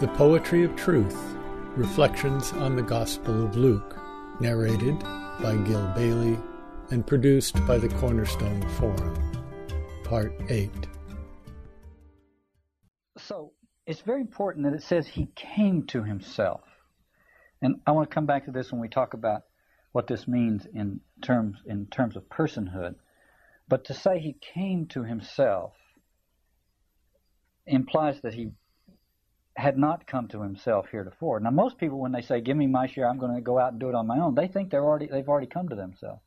The Poetry of Truth Reflections on the Gospel of Luke, narrated by Gil Bailie and produced by the Cornerstone Forum. Part 8. So it's very important that it says he came to himself. And I want to come back to this when we talk about what this means in terms in terms of personhood. But to say he came to himself implies that he had not come to himself heretofore. Now, most people, when they say, "Give me my share," I'm going to go out and do it on my own. They think they're already they've already come to themselves.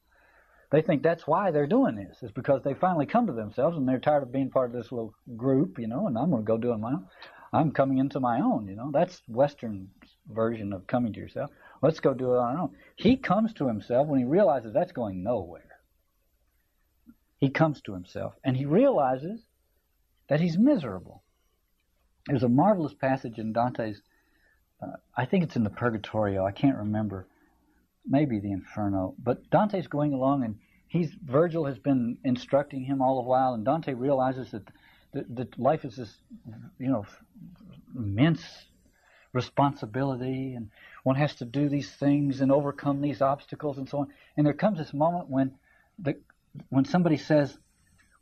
They think that's why they're doing this is because they finally come to themselves and they're tired of being part of this little group, you know. And I'm going to go do it on my own. I'm coming into my own, you know. That's Western version of coming to yourself. Let's go do it on our own. He comes to himself when he realizes that's going nowhere. He comes to himself and he realizes that he's miserable. There's a marvelous passage in Dante's, uh, I think it's in the Purgatorio, I can't remember, maybe the Inferno, but Dante's going along and he's, Virgil has been instructing him all the while, and Dante realizes that, that, that life is this, you know, immense responsibility and one has to do these things and overcome these obstacles and so on. And there comes this moment when the, when somebody says,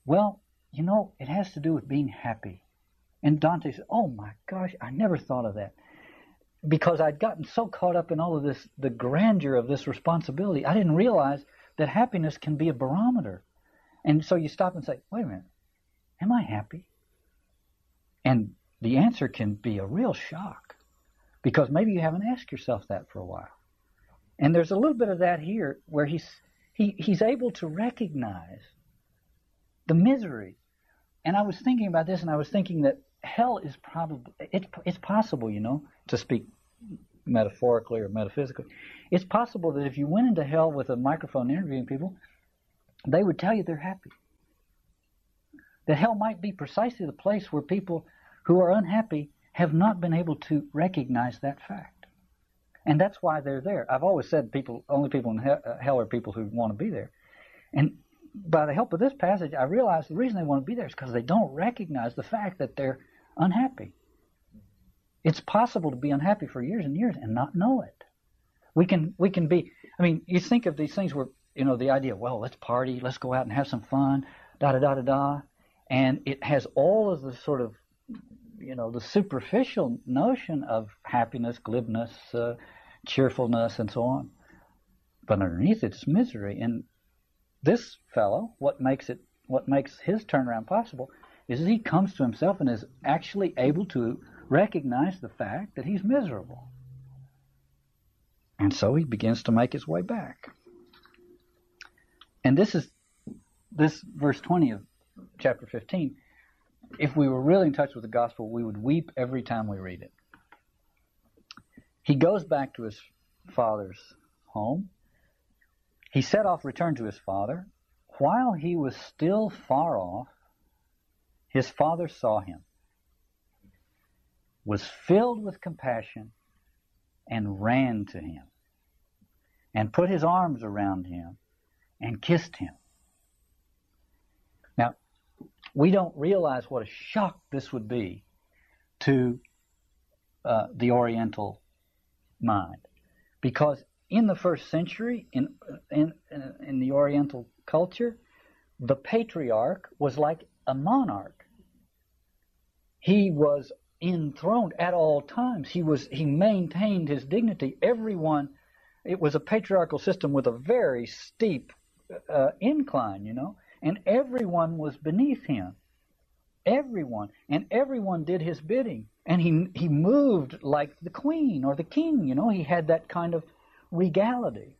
well, you know, it has to do with being happy. And Dante said, Oh my gosh, I never thought of that. Because I'd gotten so caught up in all of this, the grandeur of this responsibility, I didn't realize that happiness can be a barometer. And so you stop and say, Wait a minute, am I happy? And the answer can be a real shock because maybe you haven't asked yourself that for a while. And there's a little bit of that here where he's, he, he's able to recognize the misery. And I was thinking about this, and I was thinking that hell is probably it, it's possible, you know, to speak metaphorically or metaphysically. It's possible that if you went into hell with a microphone interviewing people, they would tell you they're happy. That hell might be precisely the place where people who are unhappy have not been able to recognize that fact. And that's why they're there. I've always said people, only people in uh, hell are people who want to be there. And by the help of this passage, I realize the reason they want to be there is because they don't recognize the fact that they're unhappy. It's possible to be unhappy for years and years and not know it. We can we can be. I mean, you think of these things where you know the idea. Well, let's party, let's go out and have some fun, da da da da da, and it has all of the sort of you know the superficial notion of happiness, glibness, uh, cheerfulness, and so on. But underneath it's misery. And this fellow, what makes it, what makes his turnaround possible, is he comes to himself and is actually able to recognize the fact that he's miserable. And so he begins to make his way back. And this is this verse 20 of chapter 15. If we were really in touch with the gospel, we would weep every time we read it. He goes back to his father's home. He set off, returned to his father. While he was still far off, his father saw him, was filled with compassion, and ran to him, and put his arms around him, and kissed him. Now, we don't realize what a shock this would be to uh, the Oriental mind, because in the first century, in, in, in the Oriental culture, the patriarch was like a monarch. He was enthroned at all times. He was he maintained his dignity. Everyone, it was a patriarchal system with a very steep uh, incline, you know, and everyone was beneath him. Everyone, and everyone did his bidding, and he he moved like the queen or the king, you know. He had that kind of regality,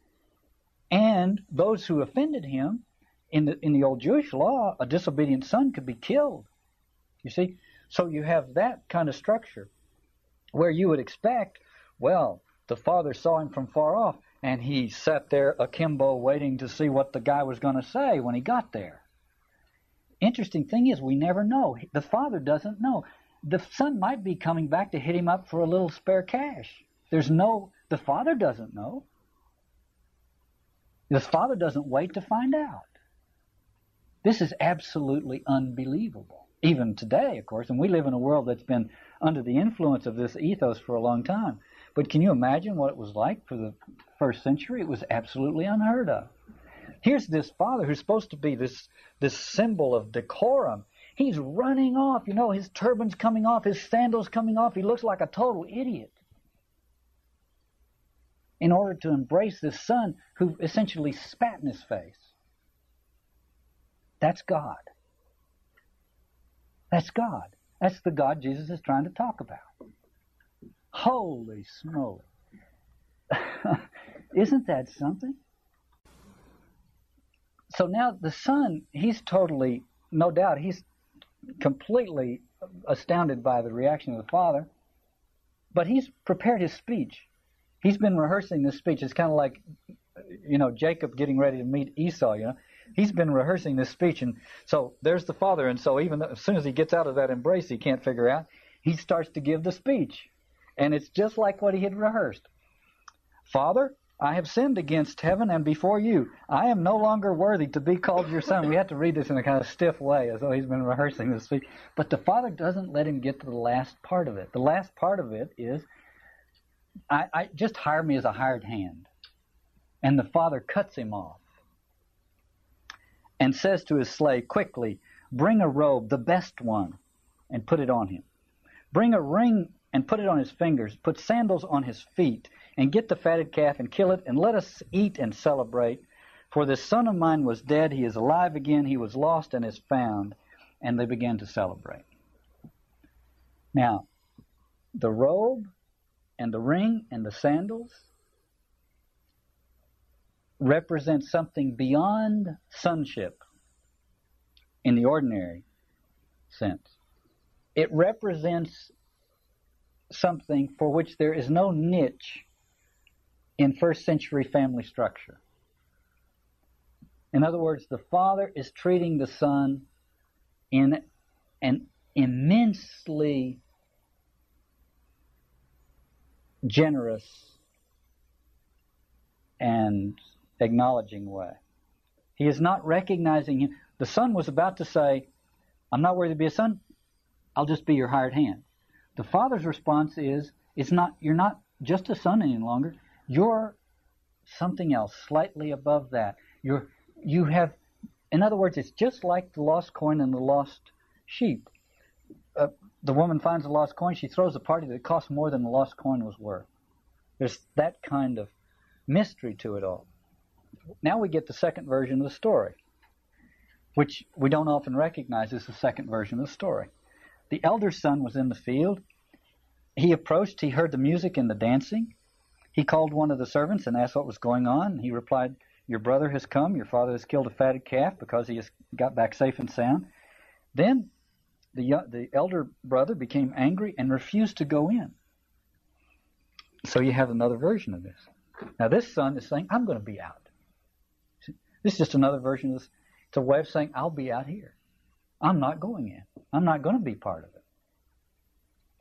and those who offended him, in the in the old Jewish law, a disobedient son could be killed. You see, so you have that kind of structure where you would expect, well, the father saw him from far off and he sat there akimbo waiting to see what the guy was going to say when he got there. Interesting thing is, we never know. The father doesn't know. The son might be coming back to hit him up for a little spare cash. There's no, the father doesn't know. The father doesn't wait to find out. This is absolutely unbelievable. Even today, of course, and we live in a world that's been under the influence of this ethos for a long time. But can you imagine what it was like for the first century? It was absolutely unheard of. Here's this father who's supposed to be this this symbol of decorum. He's running off, you know, his turban's coming off, his sandals coming off. He looks like a total idiot. In order to embrace this son who essentially spat in his face. That's God. That's God. That's the God Jesus is trying to talk about. Holy smoke. Isn't that something? So now the son, he's totally, no doubt, he's completely astounded by the reaction of the father, but he's prepared his speech. He's been rehearsing this speech. It's kind of like, you know, Jacob getting ready to meet Esau, you know. He's been rehearsing this speech, and so there's the father, and so even though, as soon as he gets out of that embrace, he can't figure out, he starts to give the speech. And it's just like what he had rehearsed. Father, I have sinned against heaven and before you. I am no longer worthy to be called your son. We have to read this in a kind of stiff way, as though he's been rehearsing this speech. But the father doesn't let him get to the last part of it. The last part of it is, I, I just hire me as a hired hand. And the father cuts him off and says to his slave, Quickly, bring a robe, the best one, and put it on him. Bring a ring and put it on his fingers. Put sandals on his feet, and get the fatted calf and kill it, and let us eat and celebrate. For this son of mine was dead, he is alive again, he was lost and is found. And they began to celebrate. Now, the robe and the ring and the sandals represent something beyond sonship in the ordinary sense. It represents something for which there is no niche in first century family structure. In other words, the father is treating the son in an immensely generous and acknowledging way. He is not recognizing him. The son was about to say, I'm not worthy to be a son. I'll just be your hired hand. The father's response is, it's not, you're not just a son any longer. You're something else, slightly above that. You're, you have, in other words, it's just like the lost coin and the lost sheep. Uh, the woman finds the lost coin. She throws a party that costs more than the lost coin was worth. There's that kind of mystery to it all. Now we get the second version of the story, which we don't often recognize as the second version of the story. The elder son was in the field. He approached, he heard the music and the dancing. He called one of the servants and asked what was going on. He replied, Your brother has come. Your father has killed a fatted calf because he has got back safe and sound. Then the, the elder brother became angry and refused to go in. So you have another version of this. Now, this son is saying, I'm going to be out. This is just another version of this. It's a way of saying, I'll be out here. I'm not going in. I'm not going to be part of it.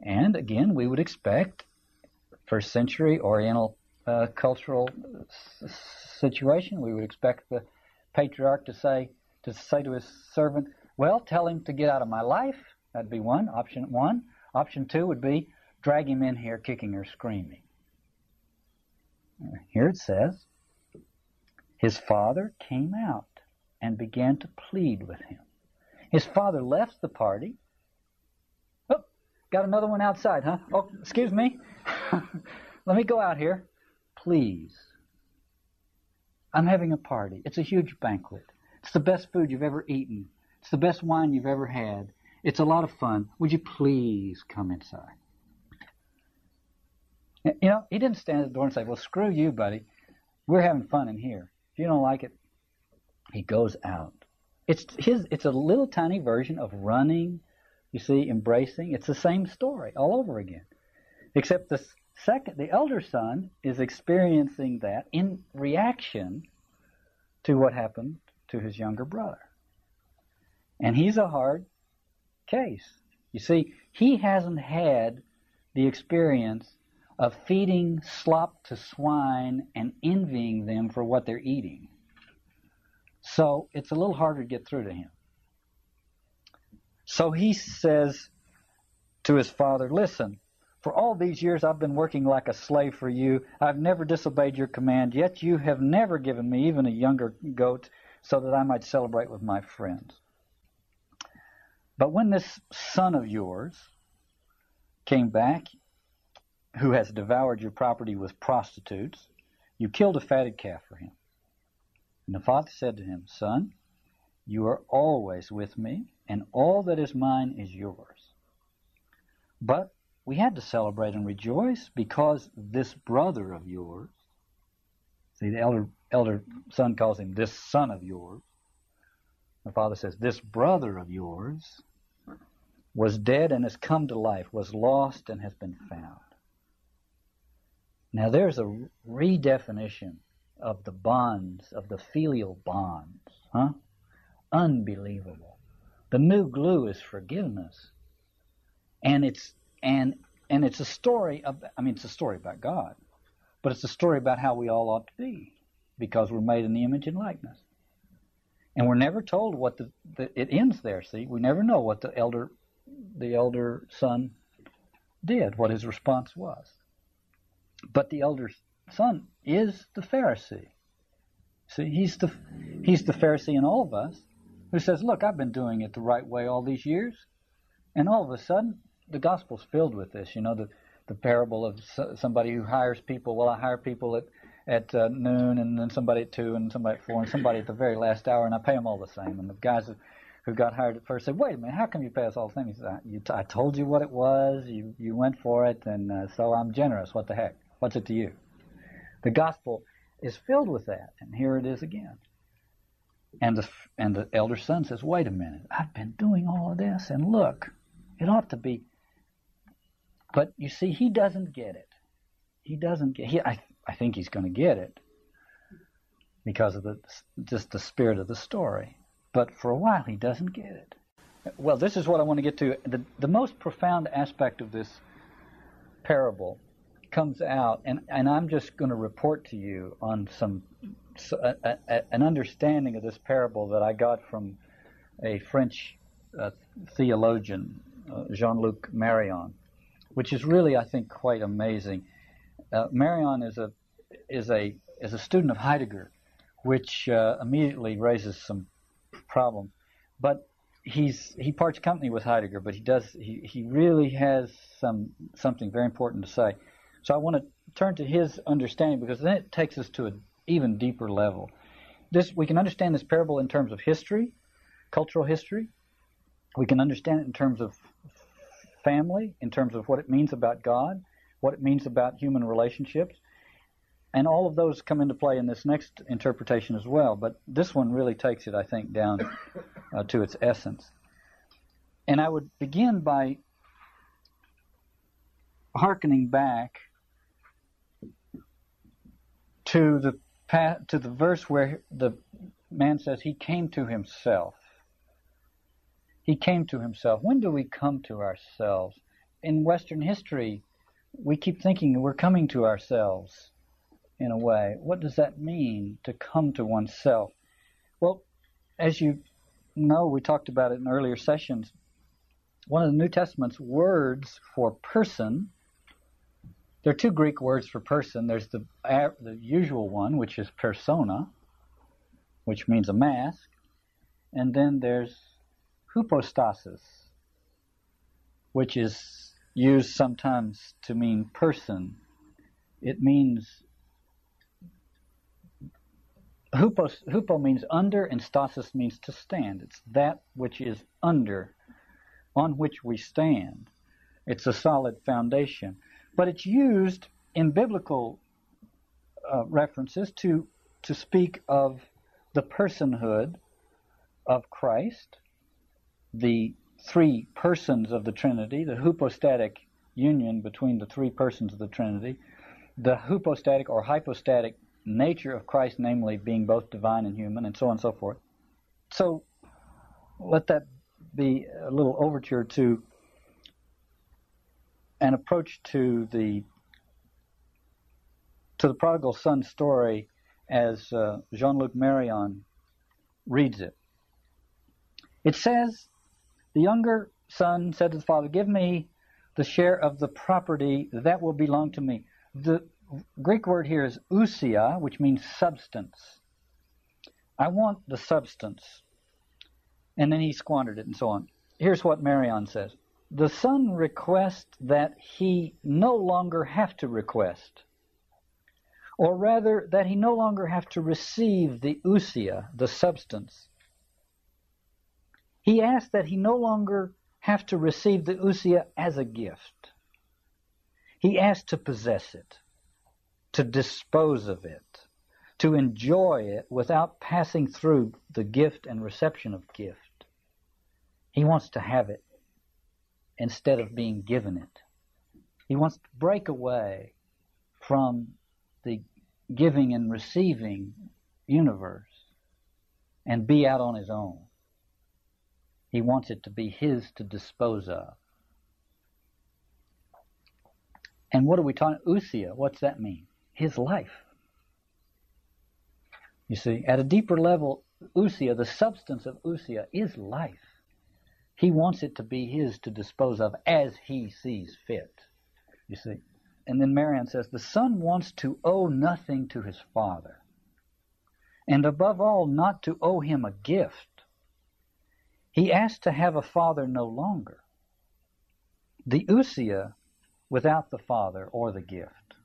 And again, we would expect first century Oriental uh, cultural situation, we would expect the patriarch to say to say to his servant, "Well, tell him to get out of my life." That'd be one option. One option two would be drag him in here, kicking or screaming. Here it says, his father came out and began to plead with him. His father left the party. Oh, got another one outside, huh? Oh, excuse me. Let me go out here. Please. I'm having a party. It's a huge banquet. It's the best food you've ever eaten. It's the best wine you've ever had. It's a lot of fun. Would you please come inside? You know, he didn't stand at the door and say, Well, screw you, buddy. We're having fun in here. You don't like it, he goes out. It's his. It's a little tiny version of running. You see, embracing. It's the same story all over again, except the second, the elder son is experiencing that in reaction to what happened to his younger brother, and he's a hard case. You see, he hasn't had the experience of feeding slop to swine and envying them for what they're eating. So it's a little harder to get through to him. So he says to his father, Listen, for all these years I've been working like a slave for you. I've never disobeyed your command, yet you have never given me even a younger goat so that I might celebrate with my friends. But when this son of yours came back, who has devoured your property with prostitutes, you killed a fatted calf for him. And the father said to him, Son, you are always with me, and all that is mine is yours. But we had to celebrate and rejoice because this brother of yours, see, the elder, elder son calls him this son of yours. The father says, This brother of yours was dead and has come to life, was lost and has been found. Now there's a redefinition of the bonds, of the filial bonds, huh? Unbelievable. The new glue is forgiveness. And it's and and it's a story of I mean it's a story about God, but it's a story about how we all ought to be because we're made in the image and likeness. And we're never told what the, the it ends there, see? We never know what the elder the elder son did, what his response was. But the elder son is the Pharisee. See, he's the he's the Pharisee in all of us who says, "Look, I've been doing it the right way all these years," and all of a sudden, the gospel's filled with this. You know, the the parable of somebody who hires people. Well, I hire people at at uh, noon, and then somebody at two, and somebody at four, and somebody at the very last hour, and I pay them all the same. And the guys who, got hired at first said, "Wait a minute, how come you pay us all the same?" He said, I, you t- "I told you what it was. You you went for it, and uh, so I'm generous. What the heck? What's it to you?" The gospel is filled with that, and here it is again. And the and the elder son says, "Wait a minute, I've been doing all of this, and look, it ought to be." But you see, he doesn't get it. He doesn't get. He, I I think he's going to get it because of the just the spirit of the story. But for a while, he doesn't get it. Well, this is what I want to get to. The the most profound aspect of this parable comes out, and, and I'm just going to report to you on some a, a, an understanding of this parable that I got from a French uh, theologian, uh, Jean-Luc Marion, which is really, I think, quite amazing. Uh, Marion is a is a is a student of Heidegger, which uh, immediately raises some problems. But he's he parts company with Heidegger, but he does he, he really has some something very important to say. So I want to turn to his understanding because then it takes us to an even deeper level. This we can understand this parable in terms of history, cultural history. We can understand it in terms of family, in terms of what it means about God, what it means about human relationships. And all of those come into play in this next interpretation as well. But this one really takes it, I think, down uh, to its essence. And I would begin by hearkening back to the to the verse where the man says he came to himself. He came to himself. When do we come to ourselves? In Western history, we keep thinking we're coming to ourselves in a way. What does that mean to come to oneself? Well, as you know, we talked about it in earlier sessions. One of the New Testament's words for person there are two Greek words for person. There's the, the usual one, which is persona, which means a mask, and then there's hypostasis, which is used sometimes to mean person. It means hupos, hupo means under, and stasis means to stand. It's that which is under, on which we stand. It's a solid foundation but it's used in biblical uh, references to to speak of the personhood of Christ, the three persons of the Trinity, the hypostatic union between the three persons of the Trinity, the hypostatic or hypostatic nature of Christ, namely being both divine and human, and so on and so forth. So let that be a little overture to an approach to the to the prodigal son story as uh, Jean-Luc Marion reads it. It says The younger son said to the father, Give me the share of the property that will belong to me. The Greek word here is ousia, which means substance. I want the substance. And then he squandered it and so on. Here's what Marion says. The son requests that he no longer have to request, or rather that he no longer have to receive the ousia, the substance. He asks that he no longer have to receive the ousia as a gift. He asks to possess it, to dispose of it, to enjoy it without passing through the gift and reception of gift. He wants to have it instead of being given it. He wants to break away from the giving and receiving universe and be out on his own. He wants it to be his to dispose of. And what are we talking? Ousia, what's that mean? His life. You see, at a deeper level, ousia, the substance of ousia, is life. He wants it to be his to dispose of as he sees fit. You see. And then Marion says, the son wants to owe nothing to his father. And above all, not to owe him a gift. He asks to have a father no longer. The ousia without the father or the gift.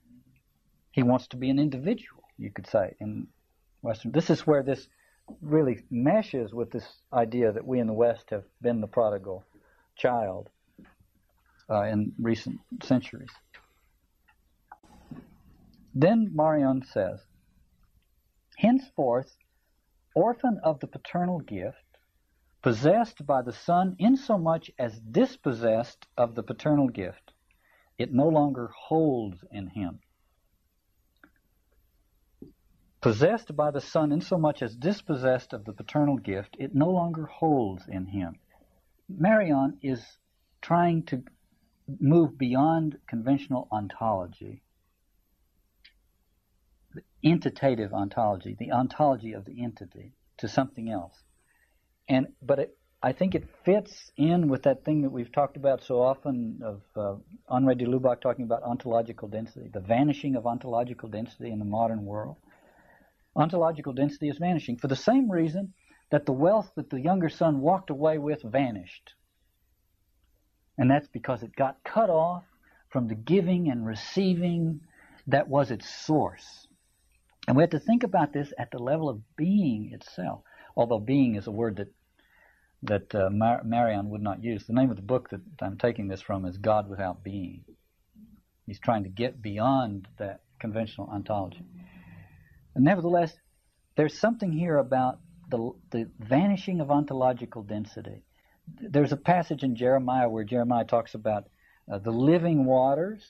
He wants to be an individual, you could say, in Western. This is where this really meshes with this idea that we in the West have been the prodigal child uh, in recent centuries. Then Marion says, Henceforth, orphan of the paternal gift, possessed by the Son insomuch as dispossessed of the paternal gift, it no longer holds in him possessed by the Son insomuch as dispossessed of the paternal gift, it no longer holds in him. Marion is trying to move beyond conventional ontology, the entitative ontology, the ontology of the entity, to something else. And but it, I think it fits in with that thing that we've talked about so often of uh, Henri de Lubac talking about ontological density, the vanishing of ontological density in the modern world ontological density is vanishing for the same reason that the wealth that the younger son walked away with vanished. And that's because it got cut off from the giving and receiving that was its source. And we have to think about this at the level of being itself, although being is a word that that uh, Mar- Marion would not use. The name of the book that I'm taking this from is God Without Being. He's trying to get beyond that conventional ontology. Nevertheless, there's something here about the, the vanishing of ontological density. There's a passage in Jeremiah where Jeremiah talks about uh, the living waters,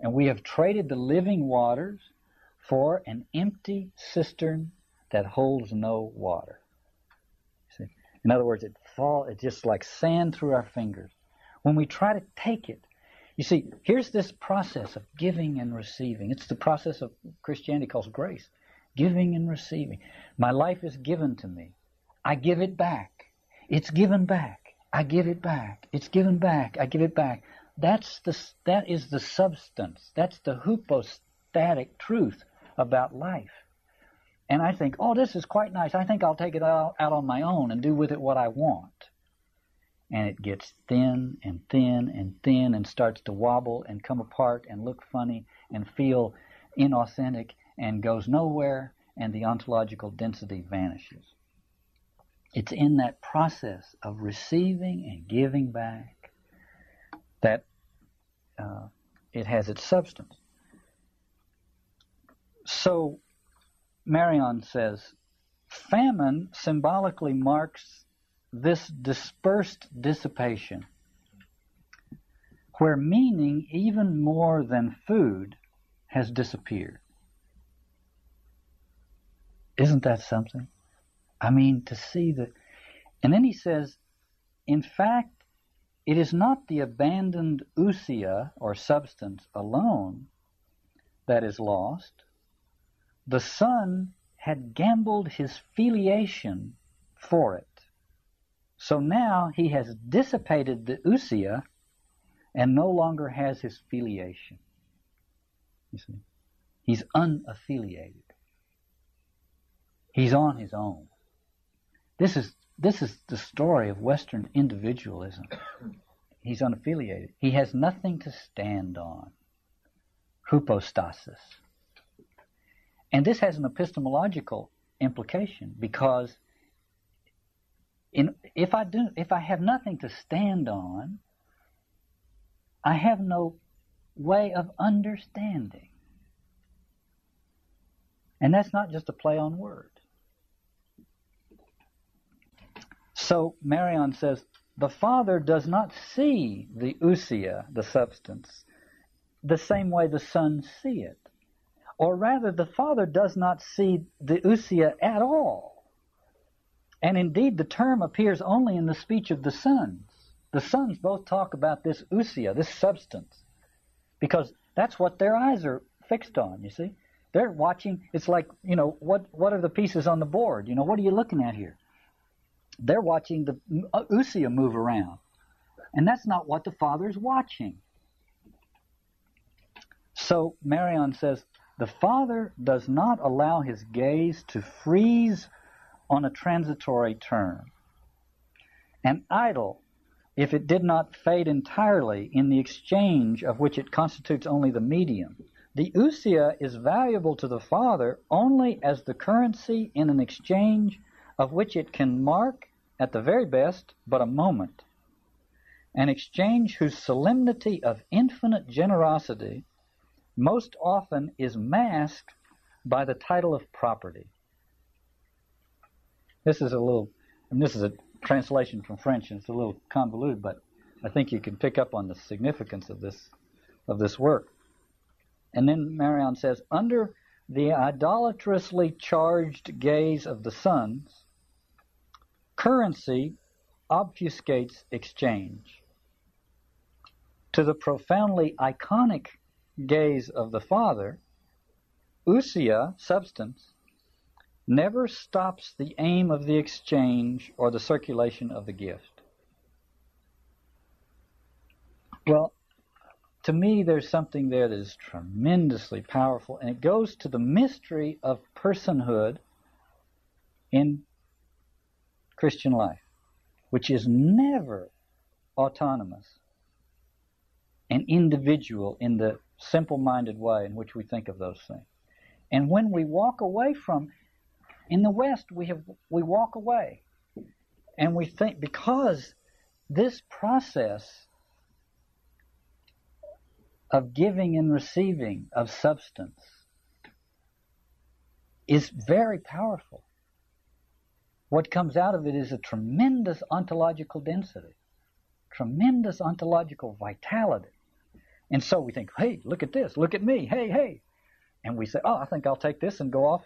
and we have traded the living waters for an empty cistern that holds no water. See? In other words, it fall it's just like sand through our fingers. When we try to take it, you see, here's this process of giving and receiving. It's the process of Christianity calls grace giving and receiving. My life is given to me. I give it back. It's given back. I give it back. It's given back. I give it back. That's the that is the substance. That's the hypostatic truth about life. And I think, oh, this is quite nice. I think I'll take it out, out on my own and do with it what I want. And it gets thin and thin and thin and starts to wobble and come apart and look funny and feel inauthentic and goes nowhere, and the ontological density vanishes. It's in that process of receiving and giving back that uh, it has its substance. So, Marion says, famine symbolically marks this dispersed dissipation, where meaning, even more than food, has disappeared. Isn't that something? I mean, to see that. And then he says, in fact, it is not the abandoned ousia or substance alone that is lost. The son had gambled his filiation for it. So now he has dissipated the ousia and no longer has his filiation. You see? He's unaffiliated. He's on his own. This is this is the story of Western individualism. He's unaffiliated. He has nothing to stand on. Hypostasis. And this has an epistemological implication because in, if I do, if I have nothing to stand on, I have no way of understanding. And that's not just a play on words. So Marion says, the Father does not see the ousia, the substance, the same way the Son see it. Or rather, the Father does not see the ousia at all. And indeed, the term appears only in the speech of the sons. The sons both talk about this ousia, this substance, because that's what their eyes are fixed on, you see. They're watching, it's like, you know, what, what are the pieces on the board? You know, what are you looking at here? They're watching the uh, ousia move around. And that's not what the Father's watching. So Marion says, the Father does not allow his gaze to freeze on a transitory term. An idol, if it did not fade entirely in the exchange of which it constitutes only the medium, the ousia is valuable to the Father only as the currency in an exchange of which it can mark, at the very best, but a moment. An exchange whose solemnity of infinite generosity most often is masked by the title of property. This is a little, and this is a translation from French, and it's a little convoluted, but I think you can pick up on the significance of this of this work. And then Marion says, under the idolatrously charged gaze of the sons, currency obfuscates exchange. To the profoundly iconic gaze of the Father, ousia, substance, never stops the aim of the exchange or the circulation of the gift. Well, to me, there's something there that is tremendously powerful, and it goes to the mystery of personhood in Christian life, which is never autonomous and individual in the simple minded way in which we think of those things. And when we walk away from, in the West, we have we walk away, and we think because this process of giving and receiving of substance is very powerful. What comes out of it is a tremendous ontological density, tremendous ontological vitality. And so we think, hey, look at this, look at me, hey, hey. And we say, oh, I think I'll take this and go off.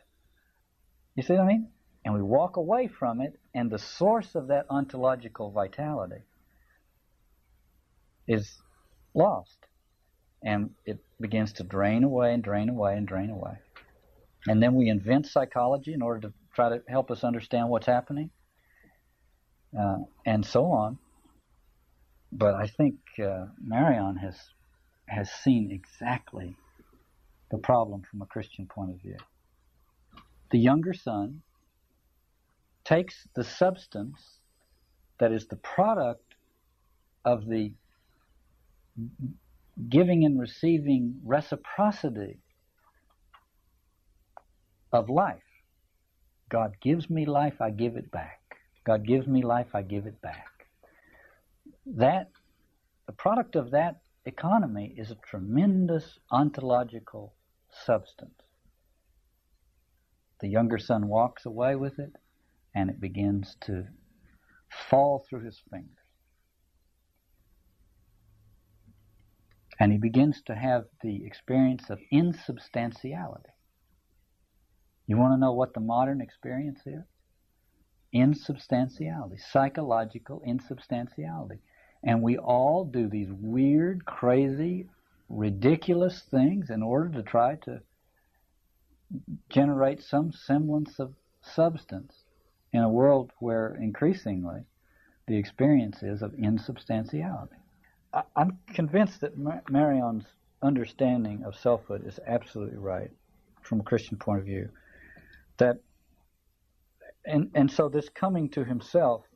You see what I mean? And we walk away from it, and the source of that ontological vitality is lost. And it begins to drain away and drain away and drain away. And then we invent psychology in order to try to help us understand what's happening, uh, and so on. But I think uh, Marion has has seen exactly the problem from a Christian point of view. The younger son takes the substance that is the product of the giving and receiving reciprocity of life. God gives me life, I give it back. God gives me life, I give it back. That the product of that economy is a tremendous ontological substance. The younger son walks away with it, and it begins to fall through his fingers. And he begins to have the experience of insubstantiality. You want to know what the modern experience is? Insubstantiality, psychological insubstantiality. And we all do these weird, crazy, ridiculous things in order to try to generate some semblance of substance in a world where increasingly the experience is of insubstantiality. I, am convinced that Marion's understanding of selfhood is absolutely right from a Christian point of view. That and and so this coming to himself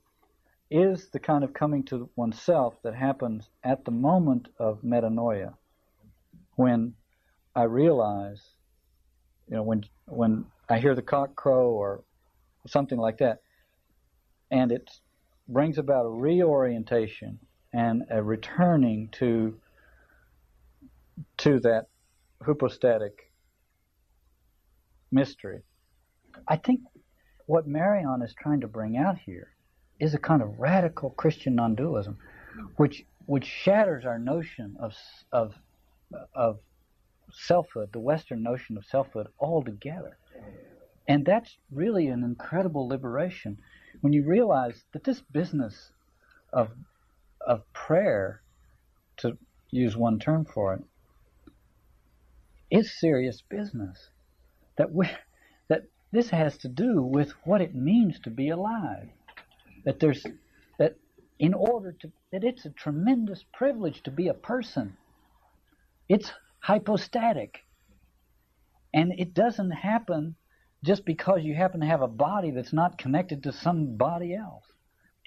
is the kind of coming to oneself that happens at the moment of metanoia, when I realize, you know, when when I hear the cock crow or something like that, and it brings about a reorientation and a returning to to that hypostatic mystery. I think what Marion is trying to bring out here is a kind of radical Christian non-dualism, which which shatters our notion of of of selfhood, the Western notion of selfhood altogether. And that's really an incredible liberation when you realize that this business of of prayer, to use one term for it, is serious business. That we this has to do with what it means to be alive. That there's that in order to that it's a tremendous privilege to be a person. It's hypostatic. And it doesn't happen just because you happen to have a body that's not connected to somebody else.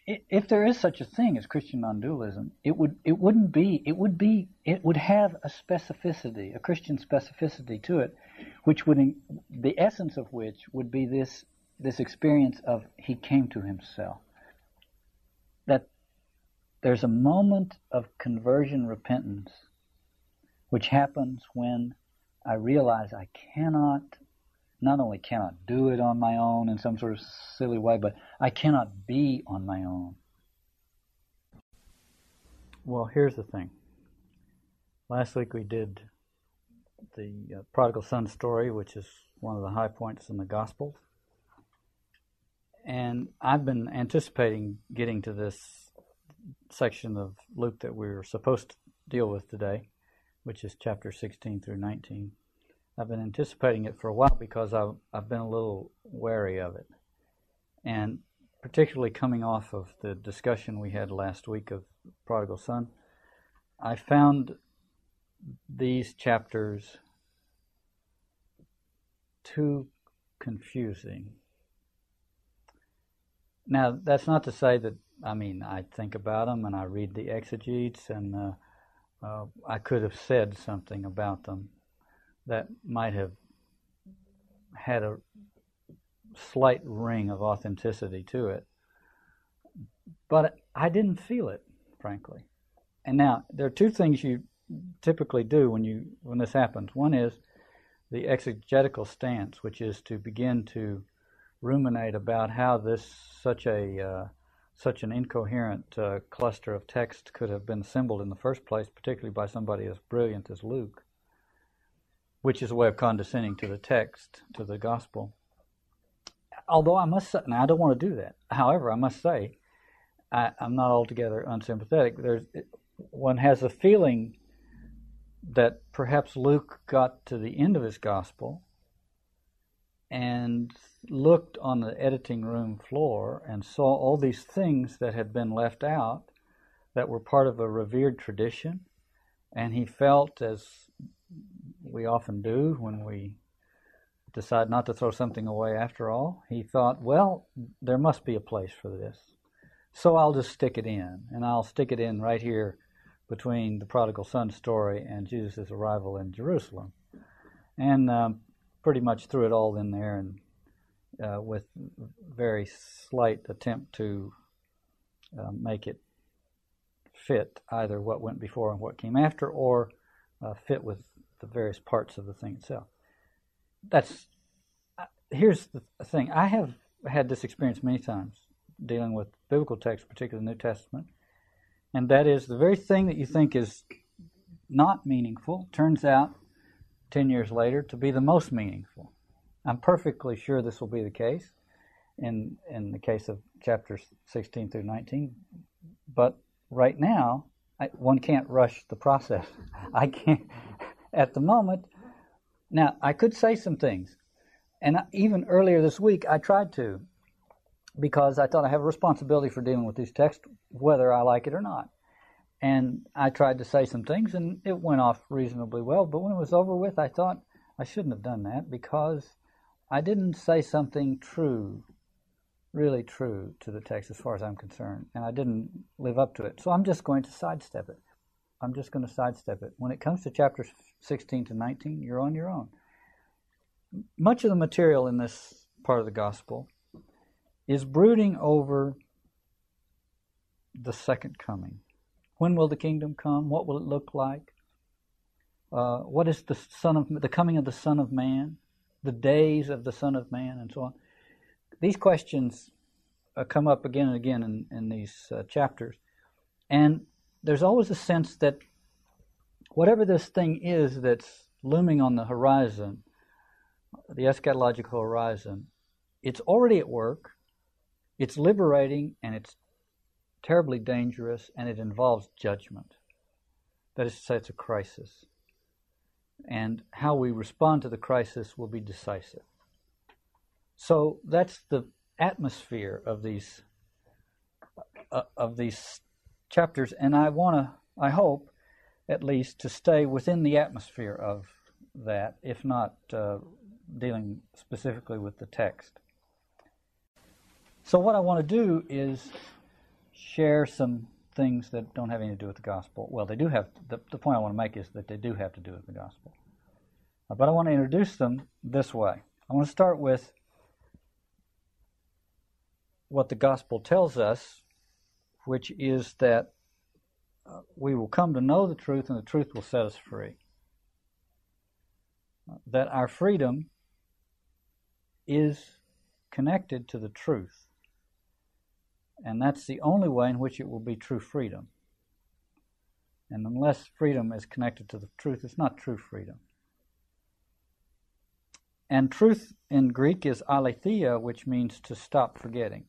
If there is such a thing as Christian non-dualism, it would it wouldn't be it would be it would have a specificity, a Christian specificity to it, which would the essence of which would be this this experience of he came to himself. That there's a moment of conversion repentance which happens when I realize I cannot, not only cannot I do it on my own in some sort of silly way, but I cannot be on my own. Well, here's the thing. Last week we did the uh, prodigal son story, which is one of the high points in the Gospels. And I've been anticipating getting to this section of Luke that we were supposed to deal with today which is chapter 16 through 19. I've been anticipating it for a while because I've, I've been a little wary of it. And particularly coming off of the discussion we had last week of Prodigal Son, I found these chapters too confusing. Now, that's not to say that, I mean, I think about them and I read the exegetes and uh, uh, I could have said something about them that might have had a slight ring of authenticity to it. But I didn't feel it, frankly. And now there are two things you typically do when you when this happens. One is the exegetical stance, which is to begin to ruminate about how this such a uh, such an incoherent uh, cluster of text could have been assembled in the first place, particularly by somebody as brilliant as Luke, which is a way of condescending to the text, to the gospel. Although I must say, now I don't want to do that. However, I must say, I, am not altogether unsympathetic. There's, one has a feeling that perhaps Luke got to the end of his gospel and looked on the editing room floor and saw all these things that had been left out that were part of a revered tradition. And he felt, as we often do when we decide not to throw something away after all, he thought, well, there must be a place for this. So I'll just stick it in. And I'll stick it in right here between the prodigal son story and Jesus' arrival in Jerusalem. And um, pretty much threw it all in there and uh, with very slight attempt to uh, make it fit either what went before and what came after or uh, fit with the various parts of the thing itself. That's here's the thing. I have had this experience many times dealing with biblical texts, particularly the New Testament, and that is the very thing that you think is not meaningful turns out 10 years later to be the most meaningful. I'm perfectly sure this will be the case in, in the case of chapters 16 through 19. But right now, I, one can't rush the process. I can't, at the moment. Now, I could say some things. And even earlier this week, I tried to. because I thought I have a responsibility for dealing with these texts, whether I like it or not. And I tried to say some things, and it went off reasonably well. But when it was over with, I thought I shouldn't have done that because I didn't say something true, really true to the text as far as I'm concerned, and I didn't live up to it. So I'm just going to sidestep it. I'm just going to sidestep it. When it comes to chapters 16 to 19, you're on your own. Much of the material in this part of the gospel is brooding over the second coming. When will the kingdom come? What will it look like? Uh, what is the son of the coming of the Son of Man? The days of the Son of Man, and so on. These questions uh, come up again and again in, in these uh, chapters, and there's always a sense that whatever this thing is that's looming on the horizon, the eschatological horizon, it's already at work, it's liberating, and it's terribly dangerous, and it involves judgment. That is to say, it's a crisis. And how we respond to the crisis will be decisive. So that's the atmosphere of these uh, of these chapters, and I want to, I hope, at least, to stay within the atmosphere of that, if not uh, dealing specifically with the text. So, what I want to do is share some things that don't have anything to do with the gospel. Well, they do have, the, the point I want to make is that they do have to do with the gospel. Uh, but I want to introduce them this way. I want to start with what the gospel tells us which is that uh, we will come to know the truth and the truth will set us free. Uh, that our freedom is connected to the truth. And that's the only way in which it will be true freedom. And unless freedom is connected to the truth, it's not true freedom. And truth in Greek is aletheia, which means to stop forgetting.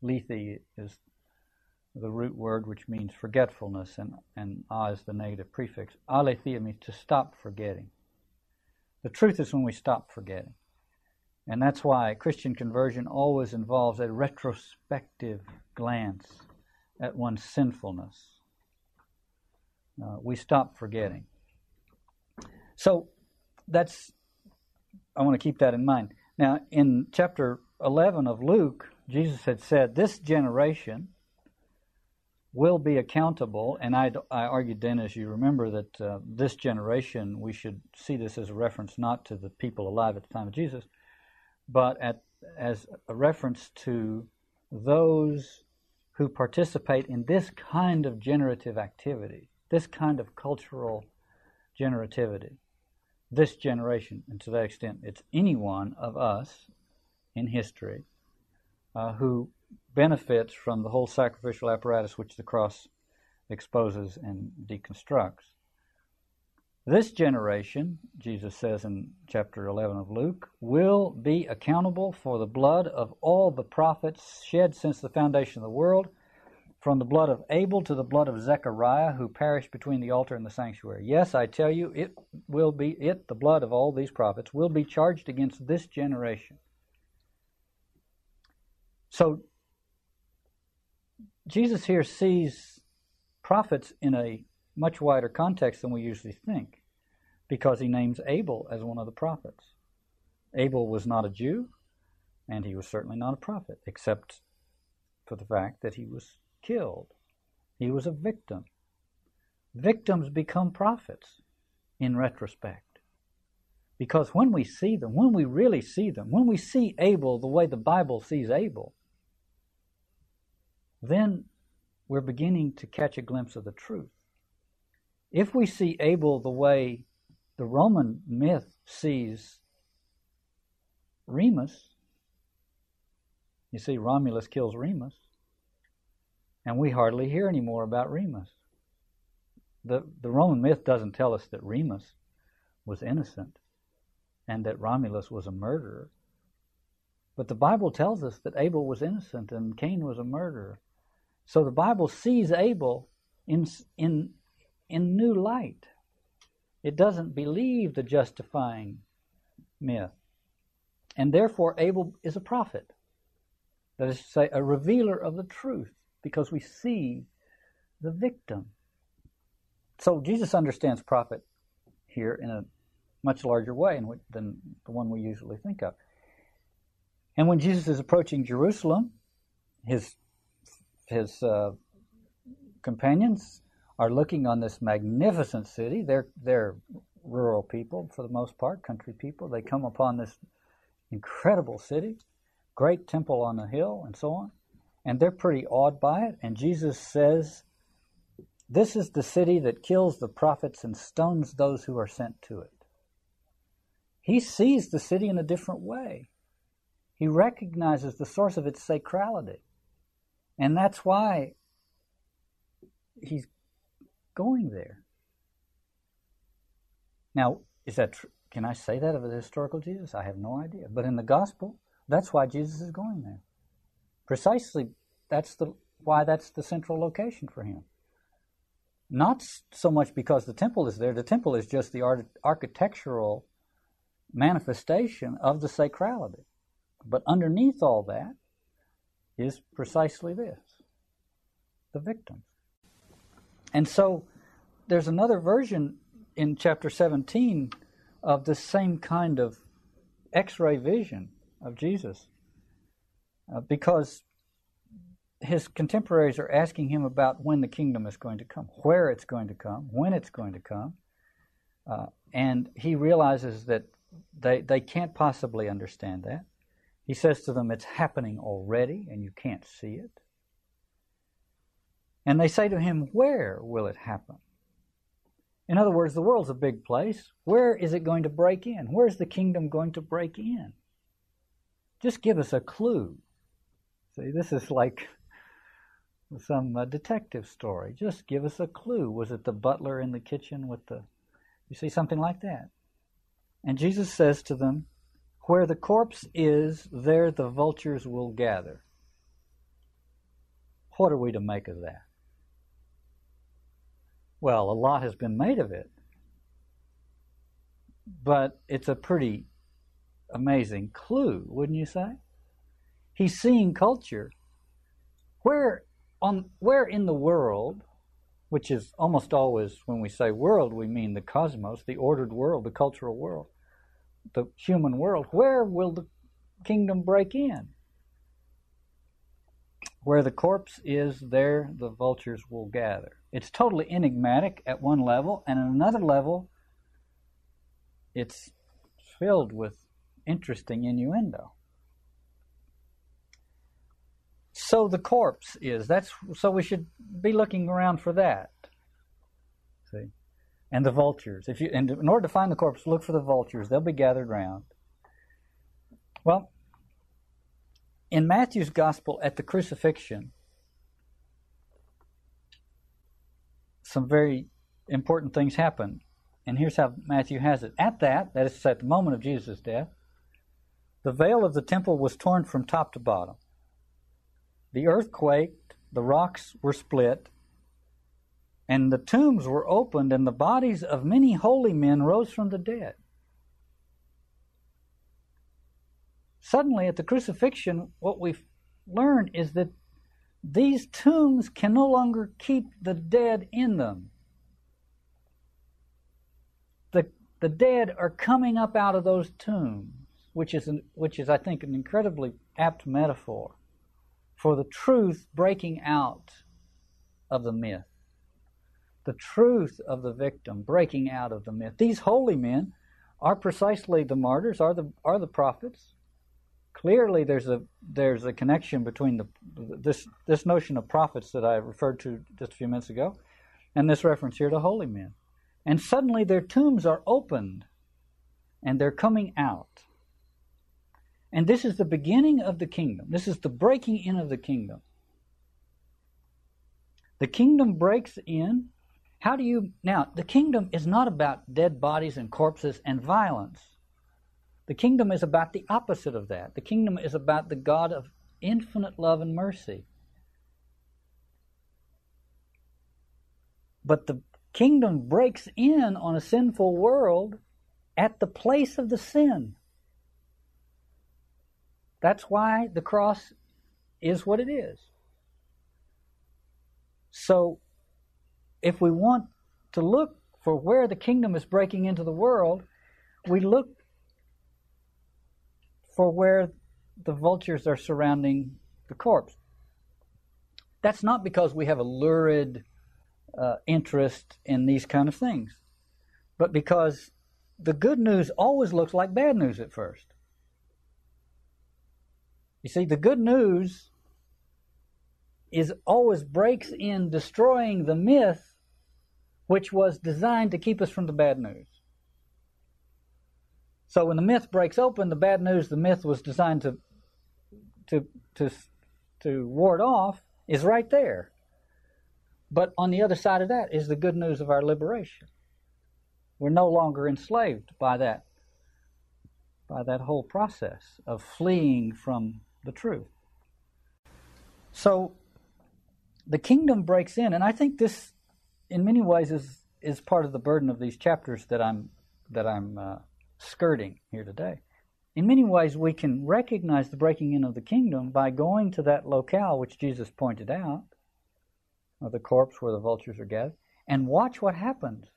Lethe is the root word which means forgetfulness, and, and a is the negative prefix. Aletheia means to stop forgetting. The truth is when we stop forgetting. And that's why Christian conversion always involves a retrospective glance at one's sinfulness. Uh, we stop forgetting. So that's, I want to keep that in mind. Now, in chapter 11 of Luke, Jesus had said, This generation, will be accountable. And I, I argued then, as you remember, that uh, this generation, we should see this as a reference not to the people alive at the time of Jesus, but at, as a reference to those who participate in this kind of generative activity, this kind of cultural generativity, this generation. And to that extent, it's any one of us in history uh, who benefits from the whole sacrificial apparatus which the cross exposes and deconstructs. This generation, Jesus says in chapter 11 of Luke, will be accountable for the blood of all the prophets shed since the foundation of the world, from the blood of Abel to the blood of Zechariah, who perished between the altar and the sanctuary. Yes, I tell you, it will be, it, the blood of all these prophets, will be charged against this generation. So Jesus here sees prophets in a much wider context than we usually think because he names Abel as one of the prophets. Abel was not a Jew, and he was certainly not a prophet, except for the fact that he was killed. He was a victim. Victims become prophets in retrospect. Because when we see them, when we really see them, when we see Abel the way the Bible sees Abel, then we're beginning to catch a glimpse of the truth. If we see Abel the way the Roman myth sees Remus, you see, Romulus kills Remus, and we hardly hear any more about Remus. The, the Roman myth doesn't tell us that Remus was innocent and that Romulus was a murderer. But the Bible tells us that Abel was innocent and Cain was a murderer. So the Bible sees Abel in, in, in new light. It doesn't believe the justifying myth. And therefore, Abel is a prophet. That is to say, a revealer of the truth, because we see the victim. So Jesus understands prophet here in a much larger way than the one we usually think of. And when Jesus is approaching Jerusalem, his his uh, companions are looking on this magnificent city. They're they're rural people for the most part, country people. They come upon this incredible city, great temple on a hill, and so on, and they're pretty awed by it. And Jesus says, "This is the city that kills the prophets and stones those who are sent to it." He sees the city in a different way. He recognizes the source of its sacrality. And that's why he's going there. Now, is that tr- can I say that of the historical Jesus? I have no idea. But in the gospel, that's why Jesus is going there. Precisely, that's the why that's the central location for him. Not so much because the temple is there. The temple is just the art- architectural manifestation of the sacrality. But underneath all that is precisely this the victim. And so there's another version in chapter 17 of the same kind of x ray vision of Jesus uh, because his contemporaries are asking him about when the kingdom is going to come, where it's going to come, when it's going to come. Uh, and he realizes that they, they can't possibly understand that. He says to them, It's happening already, and you can't see it. And they say to him, Where will it happen? In other words, the world's a big place. Where is it going to break in? Where's the kingdom going to break in? Just give us a clue. See, this is like some uh, detective story. Just give us a clue. Was it the butler in the kitchen with the. You see, something like that. And Jesus says to them, Where the corpse is, there the vultures will gather. What are we to make of that? Well, a lot has been made of it. But it's a pretty amazing clue, wouldn't you say? He's seeing culture. Where on where in the world, which is almost always when we say world, we mean the cosmos, the ordered world, the cultural world the human world, where will the kingdom break in? Where the corpse is, there the vultures will gather. It's totally enigmatic at one level, and at another level, it's filled with interesting innuendo. So the corpse is. That's so we should be looking around for that. And the vultures. If you, and in order to find the corpse, look for the vultures. They'll be gathered round. Well, in Matthew's gospel at the crucifixion, some very important things happen. And here's how Matthew has it. At that, that is at the moment of Jesus' death, the veil of the temple was torn from top to bottom. The earth quaked, the rocks were split, and the tombs were opened, and the bodies of many holy men rose from the dead. Suddenly, at the crucifixion, what we've learned is that these tombs can no longer keep the dead in them. The, the dead are coming up out of those tombs, which is, an, which is, I think, an incredibly apt metaphor for the truth breaking out of the myth the truth of the victim breaking out of the myth. These holy men are precisely the martyrs, are the are the prophets. Clearly, there's a there's a connection between the this this notion of prophets that I referred to just a few minutes ago, and this reference here to holy men. And suddenly, their tombs are opened, and they're coming out. And this is the beginning of the kingdom. This is the breaking in of the kingdom. The kingdom breaks in how do you now? The kingdom is not about dead bodies and corpses and violence. The kingdom is about the opposite of that. The kingdom is about the God of infinite love and mercy. But the kingdom breaks in on a sinful world at the place of the sin. That's why the cross is what it is. So, if we want to look for where the kingdom is breaking into the world, we look for where the vultures are surrounding the corpse. That's not because we have a lurid uh, interest in these kind of things, but because the good news always looks like bad news at first. You see, the good news is always breaks in destroying the myth which was designed to keep us from the bad news. So when the myth breaks open, the bad news the myth was designed to to to to ward off is right there. But on the other side of that is the good news of our liberation. We're no longer enslaved by that by that whole process of fleeing from the truth. So the kingdom breaks in, and I think this, in many ways, is is part of the burden of these chapters that I'm that I'm uh, skirting here today. In many ways, we can recognize the breaking in of the kingdom by going to that locale which Jesus pointed out, the corpse where the vultures are gathered, and watch what happens.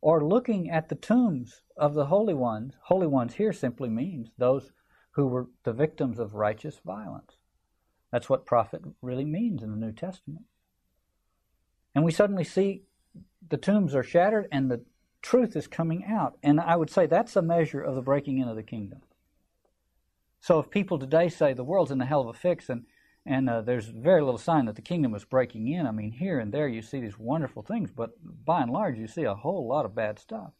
Or looking at the tombs of the holy ones. Holy ones here simply means those who were the victims of righteous violence. That's what prophet really means in the New Testament. And we suddenly see the tombs are shattered and the truth is coming out. And I would say that's a measure of the breaking in of the kingdom. So if people today say the world's in a hell of a fix and and uh, there's very little sign that the kingdom is breaking in. I mean, here and there you see these wonderful things, but by and large you see a whole lot of bad stuff.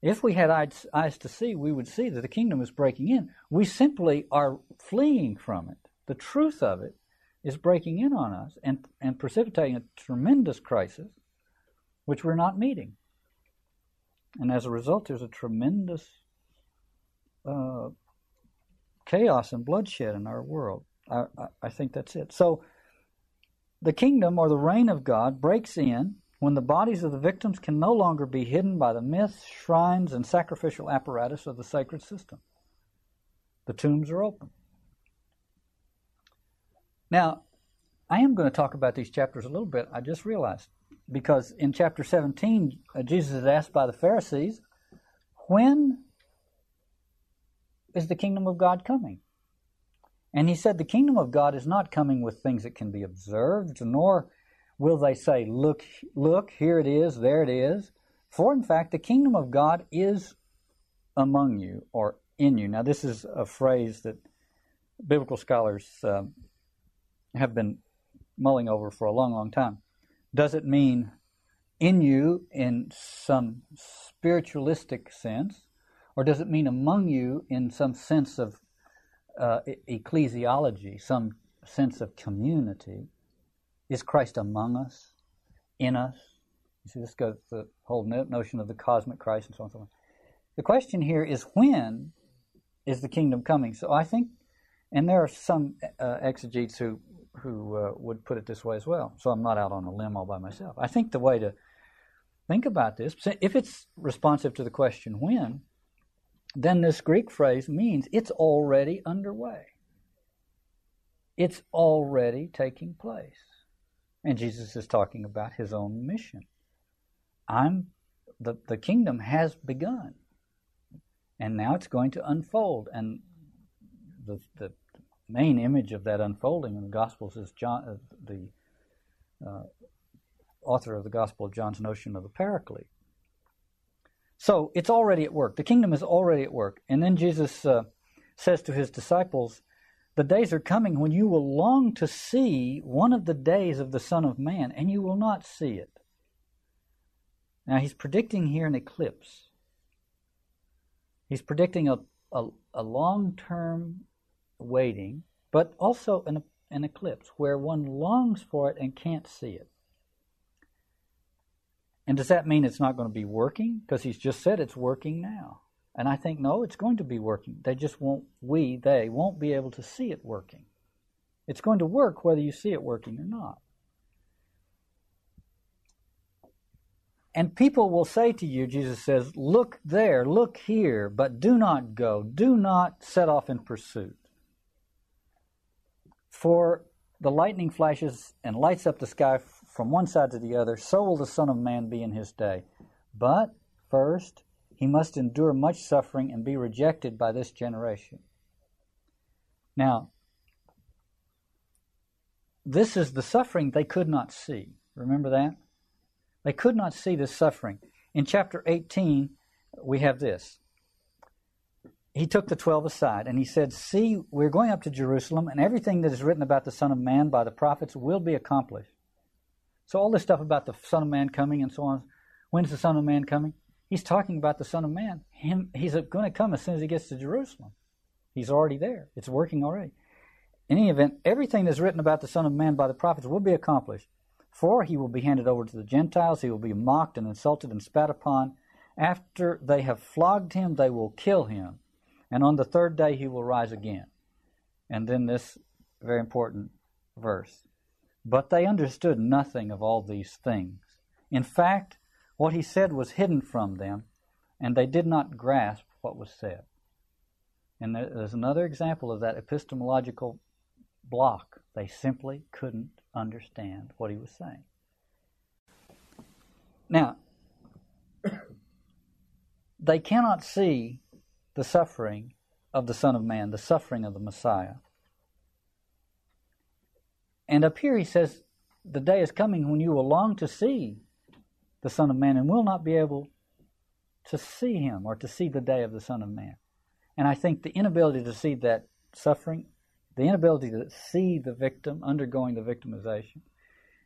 If we had eyes, eyes to see, we would see that the kingdom is breaking in. We simply are fleeing from it. The truth of it is breaking in on us and, and precipitating a tremendous crisis which we're not meeting. And as a result, there's a tremendous uh, chaos and bloodshed in our world. I, I, I think that's it. So, the kingdom or the reign of God breaks in when the bodies of the victims can no longer be hidden by the myths, shrines, and sacrificial apparatus of the sacred system. The tombs are open. Now, I am going to talk about these chapters a little bit, I just realized, because in chapter 17, uh, Jesus is asked by the Pharisees, When is the kingdom of God coming? And he said, The kingdom of God is not coming with things that can be observed, nor will they say, Look, look, here it is, there it is. For in fact, the kingdom of God is among you or in you. Now, this is a phrase that biblical scholars uh, have been mulling over for a long, long time. Does it mean in you in some spiritualistic sense, or does it mean among you in some sense of uh, ecclesiology, some sense of community? Is Christ among us, in us? You see, this goes the whole notion of the cosmic Christ and so on and so on. The question here is when is the kingdom coming? So I think, and there are some uh, exegetes who who uh, would put it this way as well. So I'm not out on a limb all by myself. I think the way to think about this, if it's responsive to the question when, then this Greek phrase means it's already underway. It's already taking place. And Jesus is talking about his own mission. I'm the, the kingdom has begun. And now it's going to unfold. And the, the main image of that unfolding in the Gospels is John, uh, the uh, author of the Gospel of John's notion of the Paraclete. So it's already at work. The kingdom is already at work. And then Jesus uh, says to his disciples, the days are coming when you will long to see one of the days of the Son of Man, and you will not see it. Now, he's predicting here an eclipse. He's predicting a, a, a long term waiting, but also an, an eclipse where one longs for it and can't see it. And does that mean it's not going to be working? Because he's just said it's working now. And I think, no, it's going to be working. They just won't, we, they, won't be able to see it working. It's going to work whether you see it working or not. And people will say to you, Jesus says, look there, look here, but do not go. Do not set off in pursuit. For the lightning flashes and lights up the sky from one side to the other, so will the Son of Man be in his day. But first, he must endure much suffering and be rejected by this generation. Now, this is the suffering they could not see. Remember that? They could not see this suffering. In chapter 18, we have this. He took the twelve aside and he said, See, we're going up to Jerusalem, and everything that is written about the Son of Man by the prophets will be accomplished. So, all this stuff about the Son of Man coming and so on, when's the Son of Man coming? He's talking about the Son of Man. Him, he's going to come as soon as he gets to Jerusalem. He's already there. It's working already. In any event, everything that's written about the Son of Man by the prophets will be accomplished. For he will be handed over to the Gentiles, he will be mocked and insulted and spat upon. After they have flogged him, they will kill him. And on the third day, he will rise again. And then this very important verse. But they understood nothing of all these things. In fact, what he said was hidden from them, and they did not grasp what was said. And there's another example of that epistemological block. They simply couldn't understand what he was saying. Now, they cannot see the suffering of the Son of Man, the suffering of the Messiah. And up here he says, The day is coming when you will long to see the Son of Man and will not be able to see him or to see the day of the Son of Man. And I think the inability to see that suffering the inability to see the victim undergoing the victimization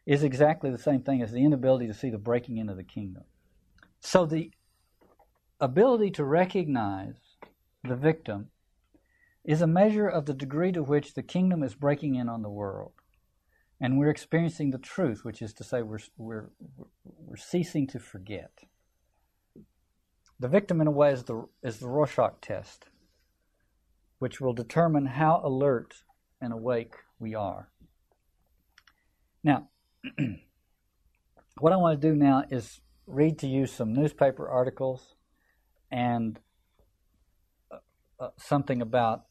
is exactly the same thing as the inability to see the breaking into the kingdom. So the ability to recognize the victim is a measure of the degree to which the kingdom is breaking in on the world. And we're experiencing the truth, which is to say, we're, we're, we're ceasing to forget. The victim, in a way, is the, is the Rorschach test which will determine how alert and awake we are. Now, what I want to do now is read to you some newspaper articles and uh, something about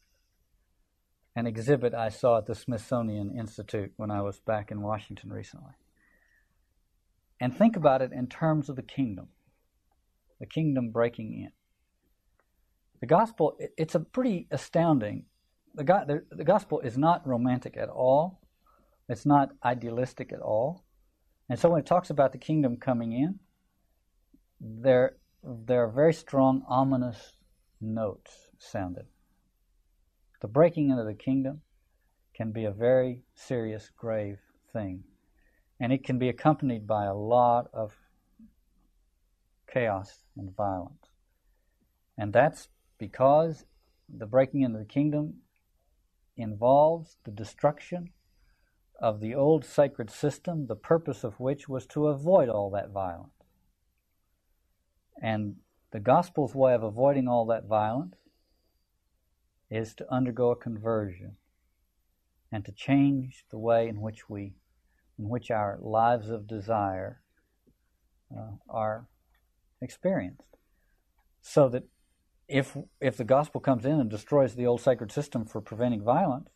an exhibit I saw at the Smithsonian Institute when I was back in Washington recently. And think about it in terms of the kingdom, the kingdom breaking in. The gospel, it's a pretty astounding. The, the, the gospel is not romantic at all. It's not idealistic at all. And so when it talks about the kingdom coming in, there, there are very strong, ominous notes sounded. The breaking into the kingdom can be a very serious, grave thing. And it can be accompanied by a lot of chaos and violence. And that's because the breaking into the kingdom involves the destruction of the old sacred system, the purpose of which was to avoid all that violence. And the gospel's way of avoiding all that violence is to undergo a conversion and to change the way in which we in which our lives of desire uh, are experienced. So that if if the gospel comes in and destroys the old sacred system for preventing violence,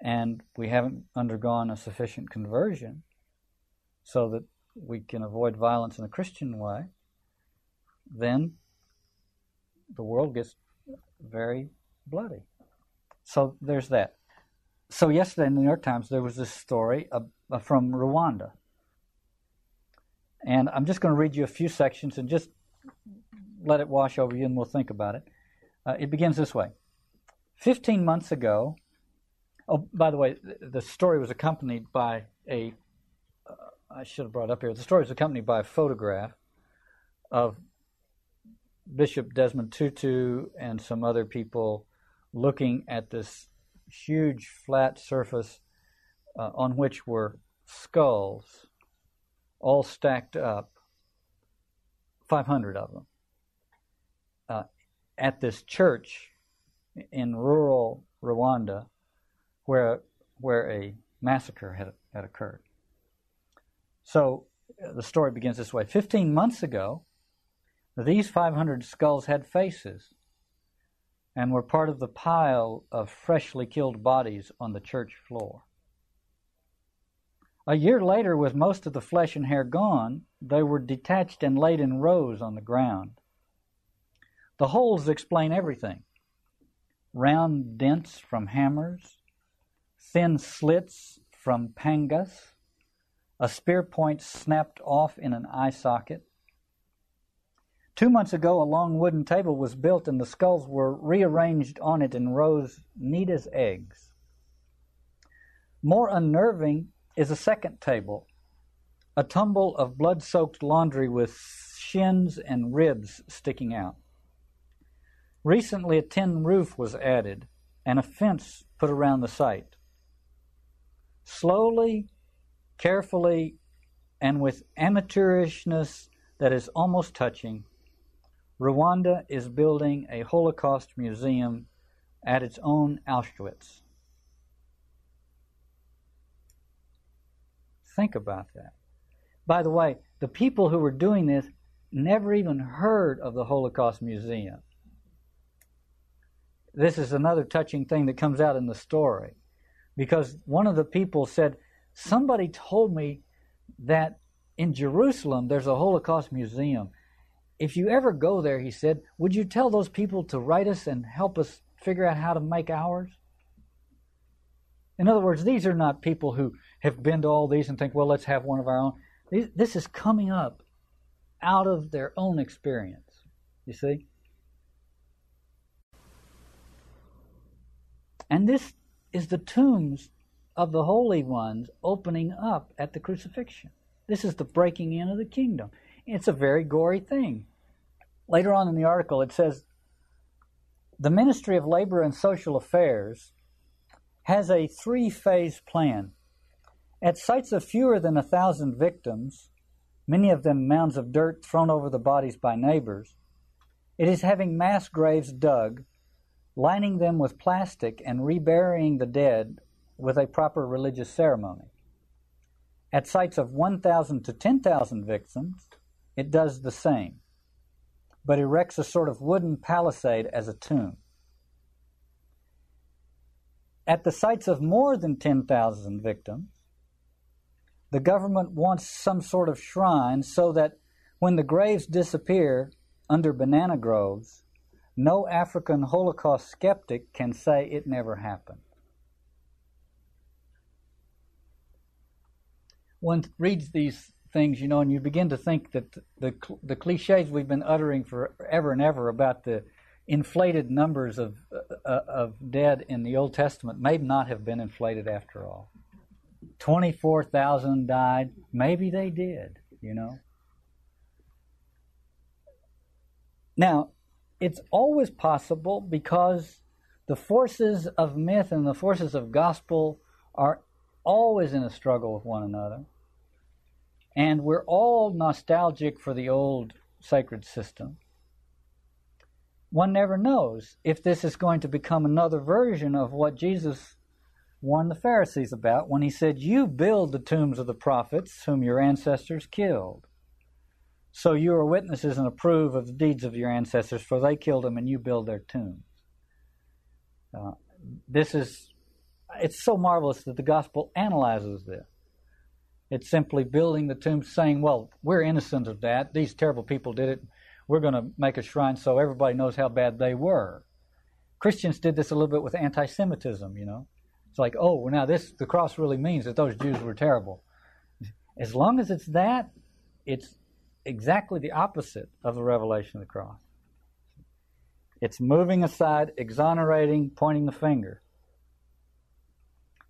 and we haven't undergone a sufficient conversion, so that we can avoid violence in a Christian way, then the world gets very bloody. So there's that. So yesterday in the New York Times there was this story from Rwanda, and I'm just going to read you a few sections and just let it wash over you and we'll think about it. Uh, it begins this way 15 months ago, oh, by the way, the story was accompanied by a. Uh, I should have brought up here. The story was accompanied by a photograph of Bishop Desmond Tutu and some other people looking at this huge flat surface uh, on which were skulls all stacked up, 500 of them uh, at this church in rural Rwanda where, where a massacre had, had occurred. So uh, the story begins this way 15 months ago, these 500 skulls had faces. And were part of the pile of freshly killed bodies on the church floor. A year later, with most of the flesh and hair gone, they were detached and laid in rows on the ground. The holes explain everything round dents from hammers, thin slits from pangas, a spear point snapped off in an eye socket. Two months ago, a long wooden table was built and the skulls were rearranged on it in rows neat as eggs. More unnerving is a second table, a tumble of blood soaked laundry with shins and ribs sticking out. Recently, a tin roof was added and a fence put around the site. Slowly, carefully, and with amateurishness that is almost touching, Rwanda is building a Holocaust museum at its own Auschwitz. Think about that. By the way, the people who were doing this never even heard of the Holocaust Museum. This is another touching thing that comes out in the story because one of the people said, Somebody told me that in Jerusalem there's a Holocaust museum. If you ever go there, he said, would you tell those people to write us and help us figure out how to make ours? In other words, these are not people who have been to all these and think, well, let's have one of our own. This is coming up out of their own experience. You see? And this is the tombs of the holy ones opening up at the crucifixion. This is the breaking in of the kingdom. It's a very gory thing. Later on in the article, it says the Ministry of Labor and Social Affairs has a three phase plan. At sites of fewer than a thousand victims, many of them mounds of dirt thrown over the bodies by neighbors, it is having mass graves dug lining them with plastic and reburying the dead with a proper religious ceremony. At sites of 1,000 to 10,000 victims, it does the same, but erects a sort of wooden palisade as a tomb. At the sites of more than 10,000 victims, the government wants some sort of shrine so that when the graves disappear under banana groves, no African Holocaust skeptic can say it never happened. One reads these things, you know, and you begin to think that the the cliches we've been uttering forever and ever about the inflated numbers of uh, of dead in the Old Testament may not have been inflated after all. Twenty four thousand died. Maybe they did, you know. Now, it's always possible because the forces of myth and the forces of gospel are always in a struggle with one another. And we're all nostalgic for the old sacred system. One never knows if this is going to become another version of what Jesus warned the Pharisees about when he said, You build the tombs of the prophets whom your ancestors killed. So you are witnesses and approve of the deeds of your ancestors, for they killed them and you build their tombs. Uh, this is, it's so marvelous that the gospel analyzes this. It's simply building the tomb, saying, well, we're innocent of that. These terrible people did it. We're going to make a shrine so everybody knows how bad they were. Christians did this a little bit with anti Semitism, you know. It's like, oh, now this, the cross really means that those Jews were terrible. As long as it's that, it's exactly the opposite of the revelation of the cross. It's moving aside, exonerating, pointing the finger.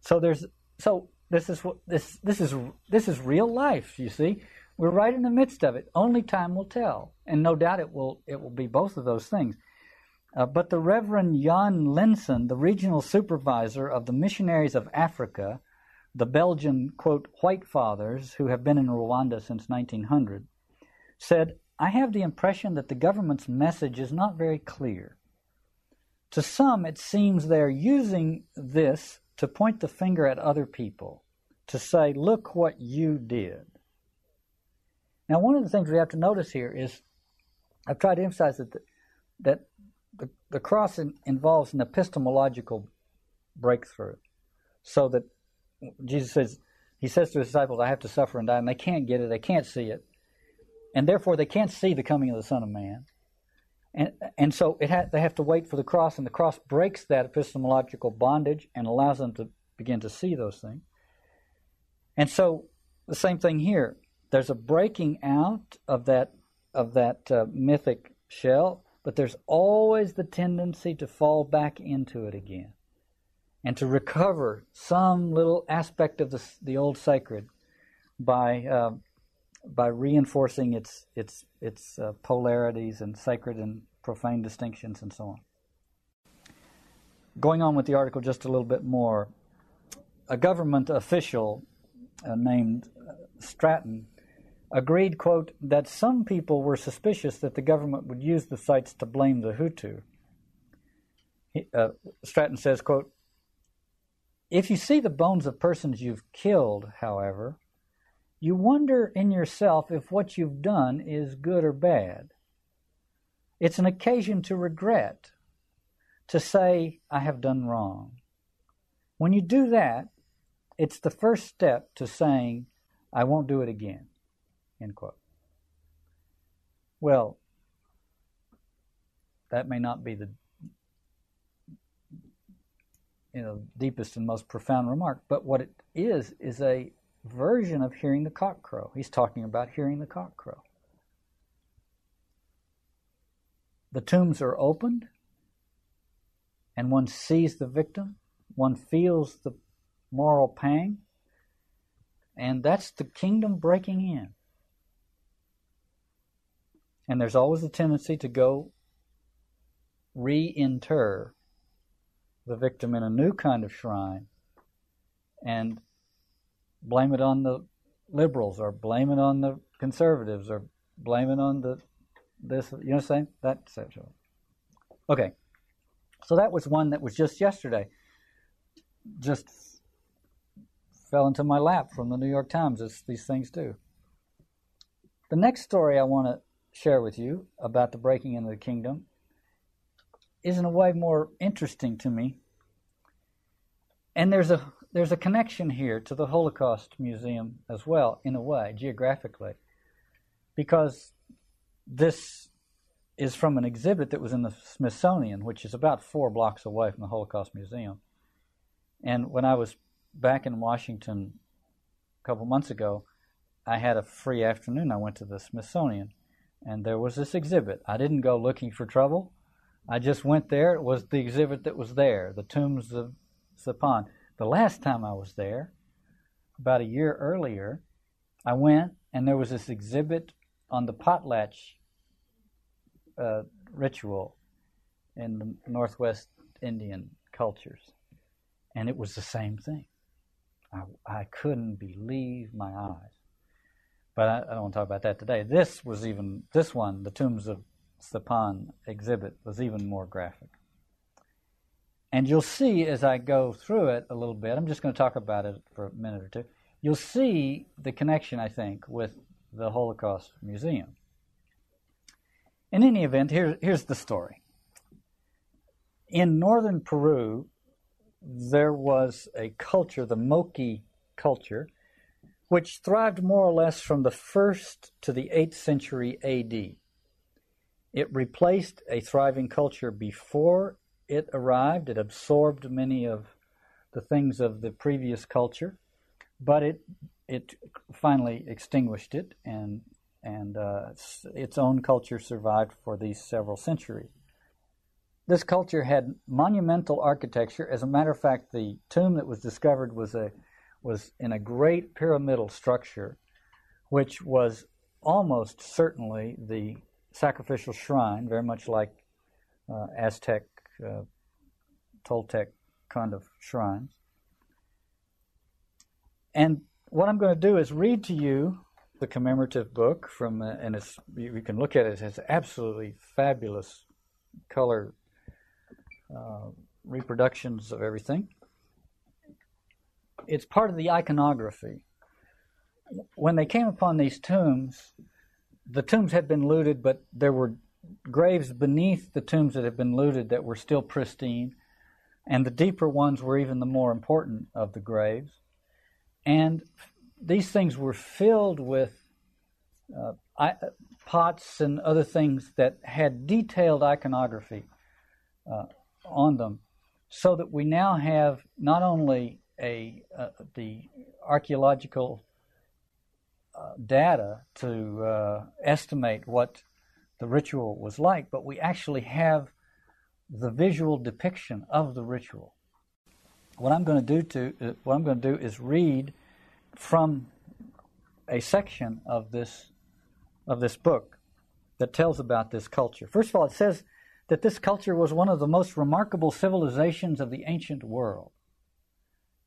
So there's so this is what this this is this is real life, you see. We're right in the midst of it. Only time will tell. And no doubt it will it will be both of those things. Uh, but the Reverend Jan Linssen, the regional supervisor of the missionaries of Africa, the Belgian, quote, White Fathers, who have been in Rwanda since 1900, said, I have the impression that the government's message is not very clear. To some, it seems they're using this to point the finger at other people, to say, look what you did. Now, one of the things we have to notice here is I've tried to emphasize that, the, that the, the cross in, involves an epistemological breakthrough, so that Jesus says he says to his disciples, "I have to suffer and die," and they can't get it, they can't see it, and therefore they can't see the coming of the Son of Man, and and so ha- they have to wait for the cross, and the cross breaks that epistemological bondage and allows them to begin to see those things, and so the same thing here. There's a breaking out of that of that uh, mythic shell, but there's always the tendency to fall back into it again and to recover some little aspect of the, the old sacred by uh, by reinforcing its its its uh, polarities and sacred and profane distinctions and so on. Going on with the article just a little bit more, a government official uh, named uh, Stratton agreed, quote, that some people were suspicious that the government would use the sites to blame the Hutu. He, uh, Stratton says, quote, if you see the bones of persons you've killed, however, you wonder in yourself if what you've done is good or bad. It's an occasion to regret, to say, I have done wrong. When you do that, it's the first step to saying, I won't do it again. End quote. Well, that may not be the you know deepest and most profound remark, but what it is is a version of hearing the cock crow. He's talking about hearing the cock crow. The tombs are opened, and one sees the victim, one feels the moral pang, and that's the kingdom breaking in. And there's always a tendency to go reinter the victim in a new kind of shrine and blame it on the liberals or blame it on the conservatives or blame it on the this you know what I'm saying? That's it. Okay. So that was one that was just yesterday. Just fell into my lap from the New York Times as these things do. The next story I want to share with you about the breaking into the kingdom is in a way more interesting to me. And there's a there's a connection here to the Holocaust Museum as well, in a way, geographically, because this is from an exhibit that was in the Smithsonian, which is about four blocks away from the Holocaust Museum. And when I was back in Washington a couple months ago, I had a free afternoon. I went to the Smithsonian and there was this exhibit. I didn't go looking for trouble. I just went there. It was the exhibit that was there, the tombs of Sipán. The last time I was there, about a year earlier, I went and there was this exhibit on the potlatch uh, ritual in the Northwest Indian cultures. And it was the same thing. I, I couldn't believe my eyes. But I, I don't want to talk about that today. This was even, this one, the Tombs of Sipán exhibit, was even more graphic. And you'll see as I go through it a little bit, I'm just going to talk about it for a minute or two. You'll see the connection, I think, with the Holocaust Museum. In any event, here, here's the story. In northern Peru, there was a culture, the Moche culture, which thrived more or less from the 1st to the 8th century AD. It replaced a thriving culture before it arrived. It absorbed many of the things of the previous culture, but it it finally extinguished it, and and uh, its own culture survived for these several centuries. This culture had monumental architecture. As a matter of fact, the tomb that was discovered was a was in a great pyramidal structure, which was almost certainly the sacrificial shrine, very much like uh, Aztec, uh, Toltec kind of shrines. And what I'm going to do is read to you the commemorative book from, uh, and it's you can look at it. It has absolutely fabulous color uh, reproductions of everything it's part of the iconography. When they came upon these tombs, the tombs had been looted, but there were graves beneath the tombs that had been looted that were still pristine, and the deeper ones were even the more important of the graves. And these things were filled with uh, pots and other things that had detailed iconography uh, on them, so that we now have not only a uh, the archaeological uh, data to uh, estimate what the ritual was like, but we actually have the visual depiction of the ritual. What I'm going to do to uh, what I'm going to do is read from a section of this of this book that tells about this culture. First of all, it says that this culture was one of the most remarkable civilizations of the ancient world.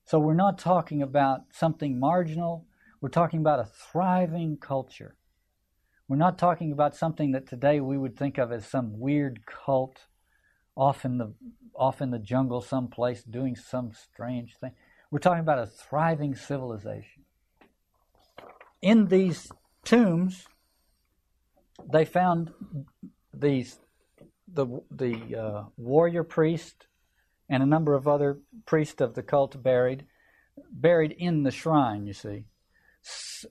So we're not talking about something marginal, we're talking about a thriving culture. We're not talking about something that today we would think of as some weird cult off in the off in the jungle someplace doing some strange thing. We're talking about a thriving civilization. In these tombs, they found these the the uh, warrior priest and a number of other priests of the cult buried buried in the shrine. You see,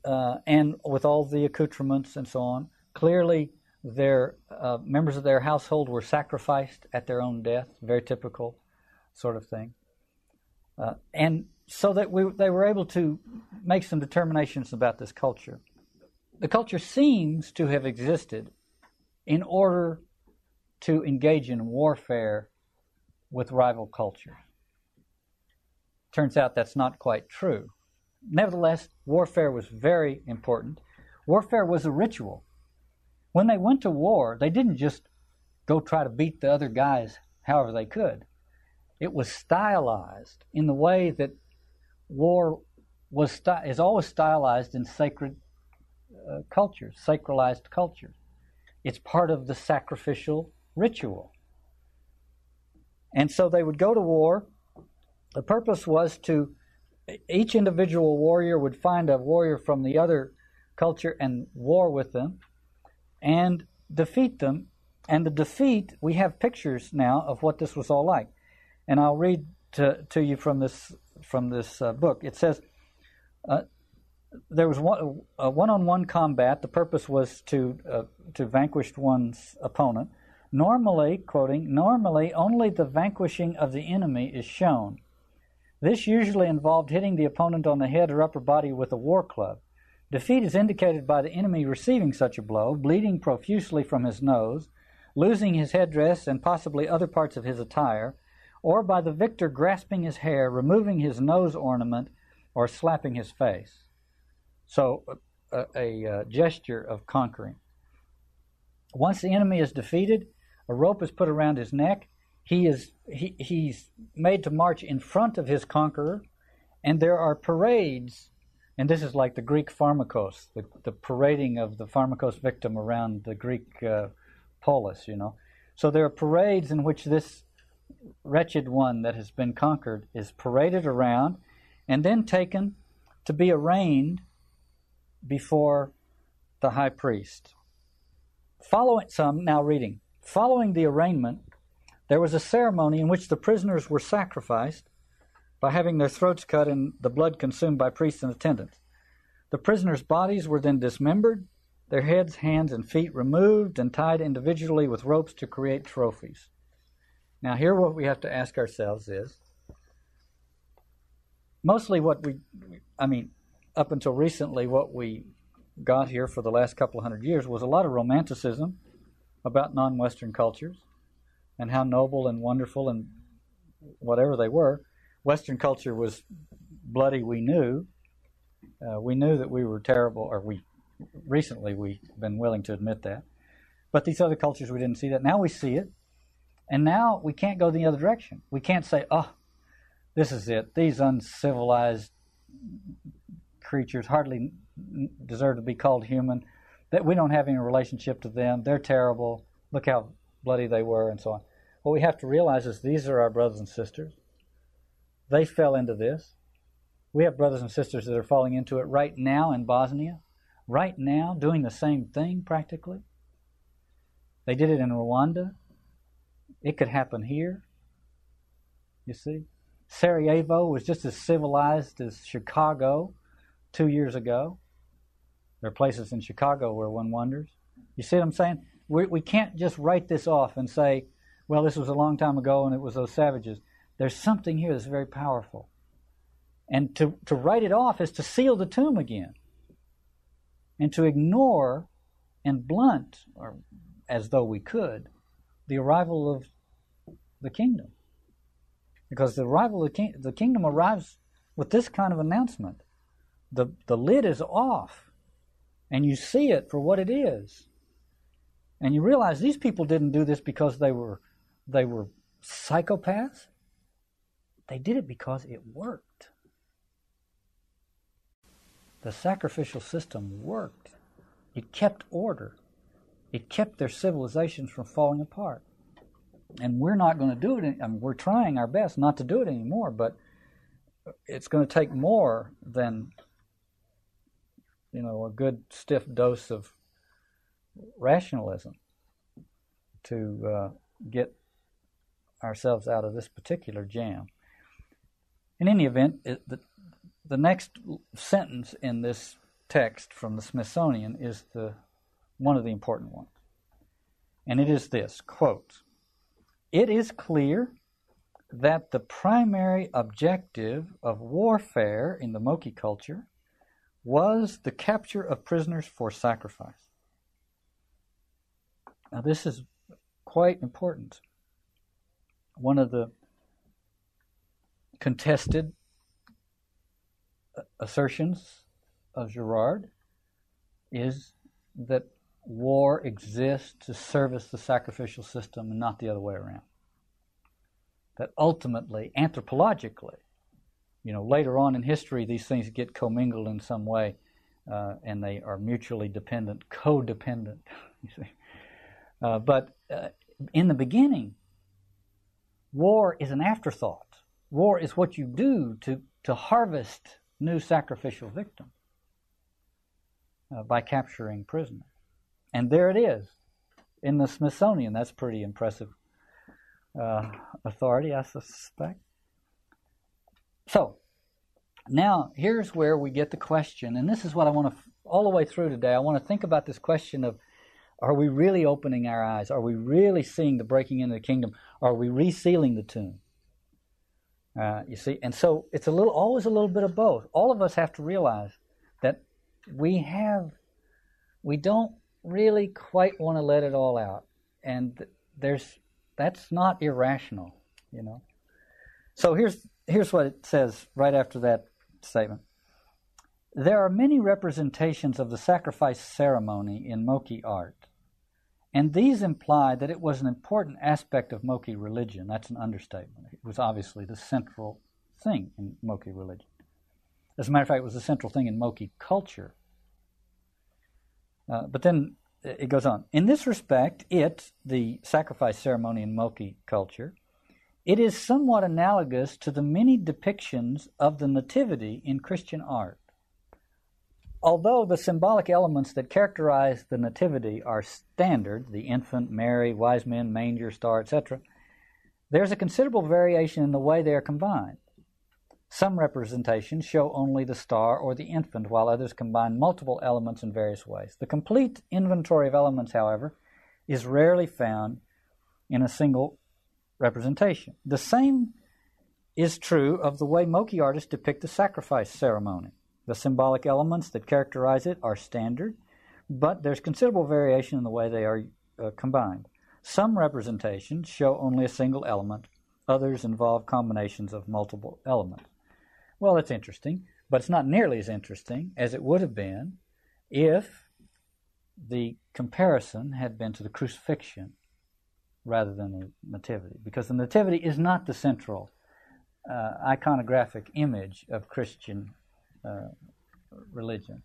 uh, and with all the accoutrements and so on. Clearly, their uh, members of their household were sacrificed at their own death. Very typical sort of thing. Uh, and so that we, they were able to make some determinations about this culture. The culture seems to have existed in order to engage in warfare with rival cultures. Turns out that's not quite true. Nevertheless, warfare was very important. Warfare was a ritual. When they went to war, they didn't just go try to beat the other guys however they could. It was stylized in the way that war was is always stylized in sacred uh, cultures, sacralized cultures. It's part of the sacrificial ritual. And so they would go to war. The purpose was to each individual warrior would find a warrior from the other culture and war with them and defeat them. And the defeat, we have pictures now of what this was all like. And I'll read to, to you from this from this uh, book. It says uh, there was one, one-on-one combat. The purpose was to uh, to vanquish one's opponent. Normally, quoting, normally only the vanquishing of the enemy is shown. This usually involved hitting the opponent on the head or upper body with a war club. Defeat is indicated by the enemy receiving such a blow, bleeding profusely from his nose, losing his headdress and possibly other parts of his attire, or by the victor grasping his hair, removing his nose ornament, or slapping his face. So, a, a, a gesture of conquering. Once the enemy is defeated, a rope is put around his neck. He is he, he's made to march in front of his conqueror, and there are parades. And this is like the Greek pharmakos, the, the parading of the pharmakos victim around the Greek uh, polis, you know. So there are parades in which this wretched one that has been conquered is paraded around and then taken to be arraigned before the high priest. Following some now reading. Following the arraignment, there was a ceremony in which the prisoners were sacrificed by having their throats cut and the blood consumed by priests and attendants. The prisoners' bodies were then dismembered, their heads, hands, and feet removed and tied individually with ropes to create trophies. Now, here what we have to ask ourselves is mostly what we, I mean, up until recently, what we got here for the last couple hundred years was a lot of romanticism about non Western cultures and how noble and wonderful and whatever they were. Western culture was bloody, we knew. Uh, we knew that we were terrible, or we recently we've been willing to admit that. But these other cultures, we didn't see that. Now we see it. And now we can't go the other direction. We can't say, oh, this is it. These uncivilized creatures hardly deserve to be called human. That we don't have any relationship to them. They're terrible. Look how bloody they were, and so on. What we have to realize is these are our brothers and sisters. They fell into this. We have brothers and sisters that are falling into it right now in Bosnia, right now doing the same thing practically. They did it in Rwanda. It could happen here. You see? Sarajevo was just as civilized as Chicago two years ago. There are places in Chicago where one wonders. You see what I'm saying? We, we can't just write this off and say, well, this was a long time ago and it was those savages. There's something here that's very powerful. And to, to write it off is to seal the tomb again and to ignore and blunt, or as though we could, the arrival of the kingdom. Because the arrival of the, king, the kingdom arrives with this kind of announcement. The, the lid is off, and you see it for what it is. And you realize these people didn't do this because they were, they were psychopaths. They did it because it worked. The sacrificial system worked. It kept order. It kept their civilizations from falling apart. And we're not going to do it. I mean, we're trying our best not to do it anymore, but it's going to take more than you know a good stiff dose of rationalism to uh, get ourselves out of this particular jam. In any event, it, the, the next sentence in this text from the Smithsonian is the one of the important ones. And it is this quote, It is clear that the primary objective of warfare in the Moche culture was the capture of prisoners for sacrifice. Now, this is quite important. One of the contested assertions of Girard is that war exists to service the sacrificial system and not the other way around. That ultimately, anthropologically, you know, later on in history, these things get commingled in some way, uh, and they are mutually dependent, codependent. You see, uh, but uh, in the beginning, war is an afterthought. War is what you do to to harvest new sacrificial victims uh, by capturing prisoners. And there it is in the Smithsonian. That's pretty impressive uh, authority, I suspect. So, now here's where we get the question, and this is what I want to, all the way through today, I want to think about this question of are we really opening our eyes? Are we really seeing the breaking into the kingdom? Are we resealing the tomb? Uh, you see, and so it's a little, always a little bit of both. All of us have to realize that we have, we don't really quite want to let it all out, and there's that's not irrational, you know. So here's here's what it says right after that statement. There are many representations of the sacrifice ceremony in Moche art. And these imply that it was an important aspect of Moche religion. That's an understatement. It was obviously the central thing in Moche religion. As a matter of fact, it was the central thing in Moche culture. Uh, but then it goes on. In this respect, it, the sacrifice ceremony in Moche culture, it is somewhat analogous to the many depictions of the Nativity in Christian art. Although the symbolic elements that characterize the Nativity are standard the infant, Mary, wise men, manger, star, etc. there's a considerable variation in the way they are combined. Some representations show only the star or the infant, while others combine multiple elements in various ways. The complete inventory of elements, however, is rarely found in a single representation. The same is true of the way Moche artists depict the sacrifice ceremony. The symbolic elements that characterize it are standard, but there's considerable variation in the way they are uh, combined. Some representations show only a single element, others involve combinations of multiple elements. Well, it's interesting, but it's not nearly as interesting as it would have been if the comparison had been to the crucifixion rather than the nativity, because the nativity is not the central uh, iconographic image of Christian uh, religion.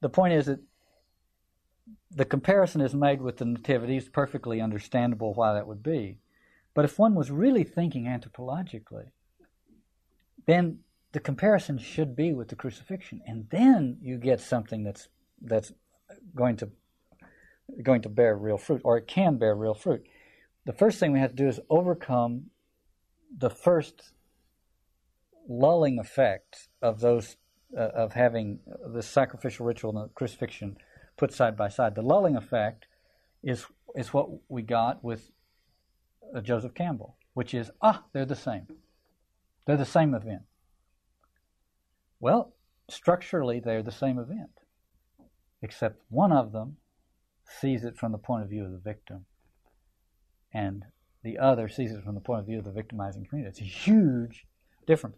The point is that the comparison is made with the nativity. It's perfectly understandable why that would be. But if one was really thinking anthropologically, then the comparison should be with the crucifixion, and then you get something that's that's going to going to bear real fruit, or it can bear real fruit. The first thing we have to do is overcome the first lulling effect of those uh, of having the sacrificial ritual and the crucifixion put side by side. The lulling effect is is what we got with uh, Joseph Campbell, which is ah, they're the same. They're the same event. Well, structurally, they're the same event, except one of them sees it from the point of view of the victim, and the other sees it from the point of view of the victimizing community. It's a huge difference.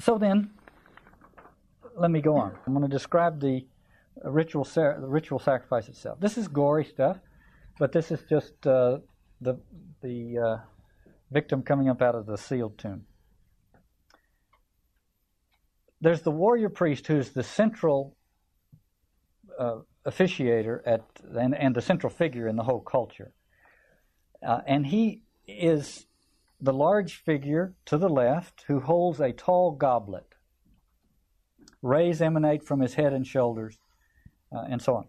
So then, let me go on. I'm going to describe the ritual, the ritual sacrifice itself. This is gory stuff, but this is just uh, the the uh, victim coming up out of the sealed tomb. There's the warrior priest who's the central uh, officiator at and, and, the central figure in the whole culture, uh, and he is the large figure to the left who holds a tall goblet. Rays emanate from his head and shoulders, uh, and so on.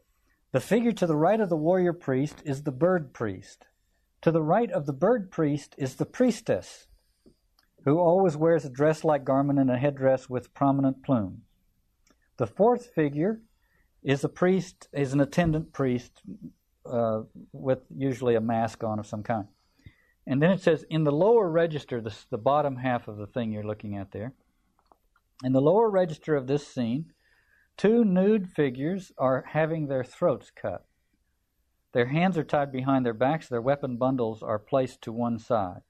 The figure to the right of the warrior priest is the bird priest. To the right of the bird priest is the priestess, who always wears a dress like garment and a headdress with prominent plumes. The fourth figure is a priest, is an attendant priest uh, with usually a mask on of some kind. And then it says in the lower register, this, the bottom half of the thing you're looking at there, in the lower register of this scene, two nude figures are having their throats cut. Their hands are tied behind their backs, their weapon bundles are placed to one side.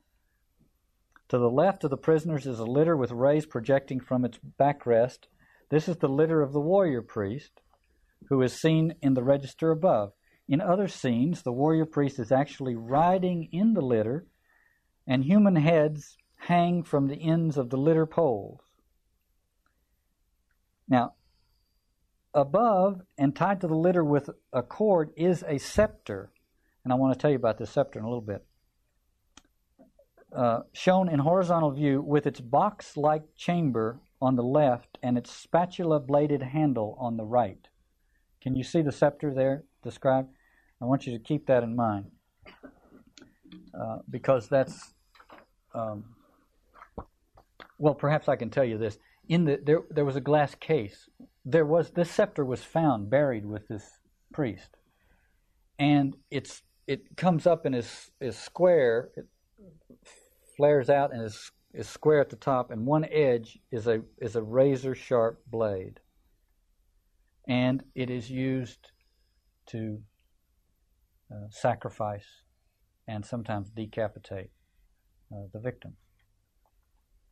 To the left of the prisoners is a litter with rays projecting from its backrest. This is the litter of the warrior priest, who is seen in the register above. In other scenes, the warrior priest is actually riding in the litter, and human heads hang from the ends of the litter poles. Now, above and tied to the litter with a cord is a scepter, and I want to tell you about this scepter in a little bit. Uh, shown in horizontal view with its box like chamber on the left and its spatula bladed handle on the right. Can you see the scepter there described? I want you to keep that in mind uh, because that's um, well. Perhaps I can tell you this. In the there, there was a glass case. There was this scepter was found buried with this priest, and it's it comes up and is is square. It flares out and is is square at the top, and one edge is a is a razor sharp blade, and it is used to uh, sacrifice and sometimes decapitate uh, the victim.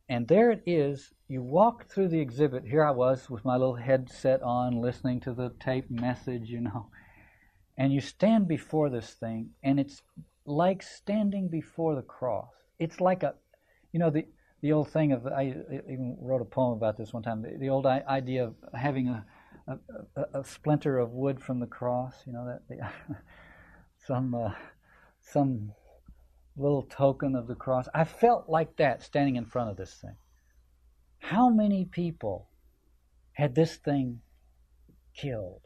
And there it is. You walk through the exhibit. Here I was with my little headset on, listening to the tape message, you know. And you stand before this thing, and it's like standing before the cross. It's like a, you know, the the old thing of I even wrote a poem about this one time. The, the old idea of having a, a, a, splinter of wood from the cross. You know that the, some uh, some little token of the cross. I felt like that standing in front of this thing. How many people had this thing killed?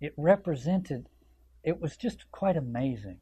It represented, it was just quite amazing.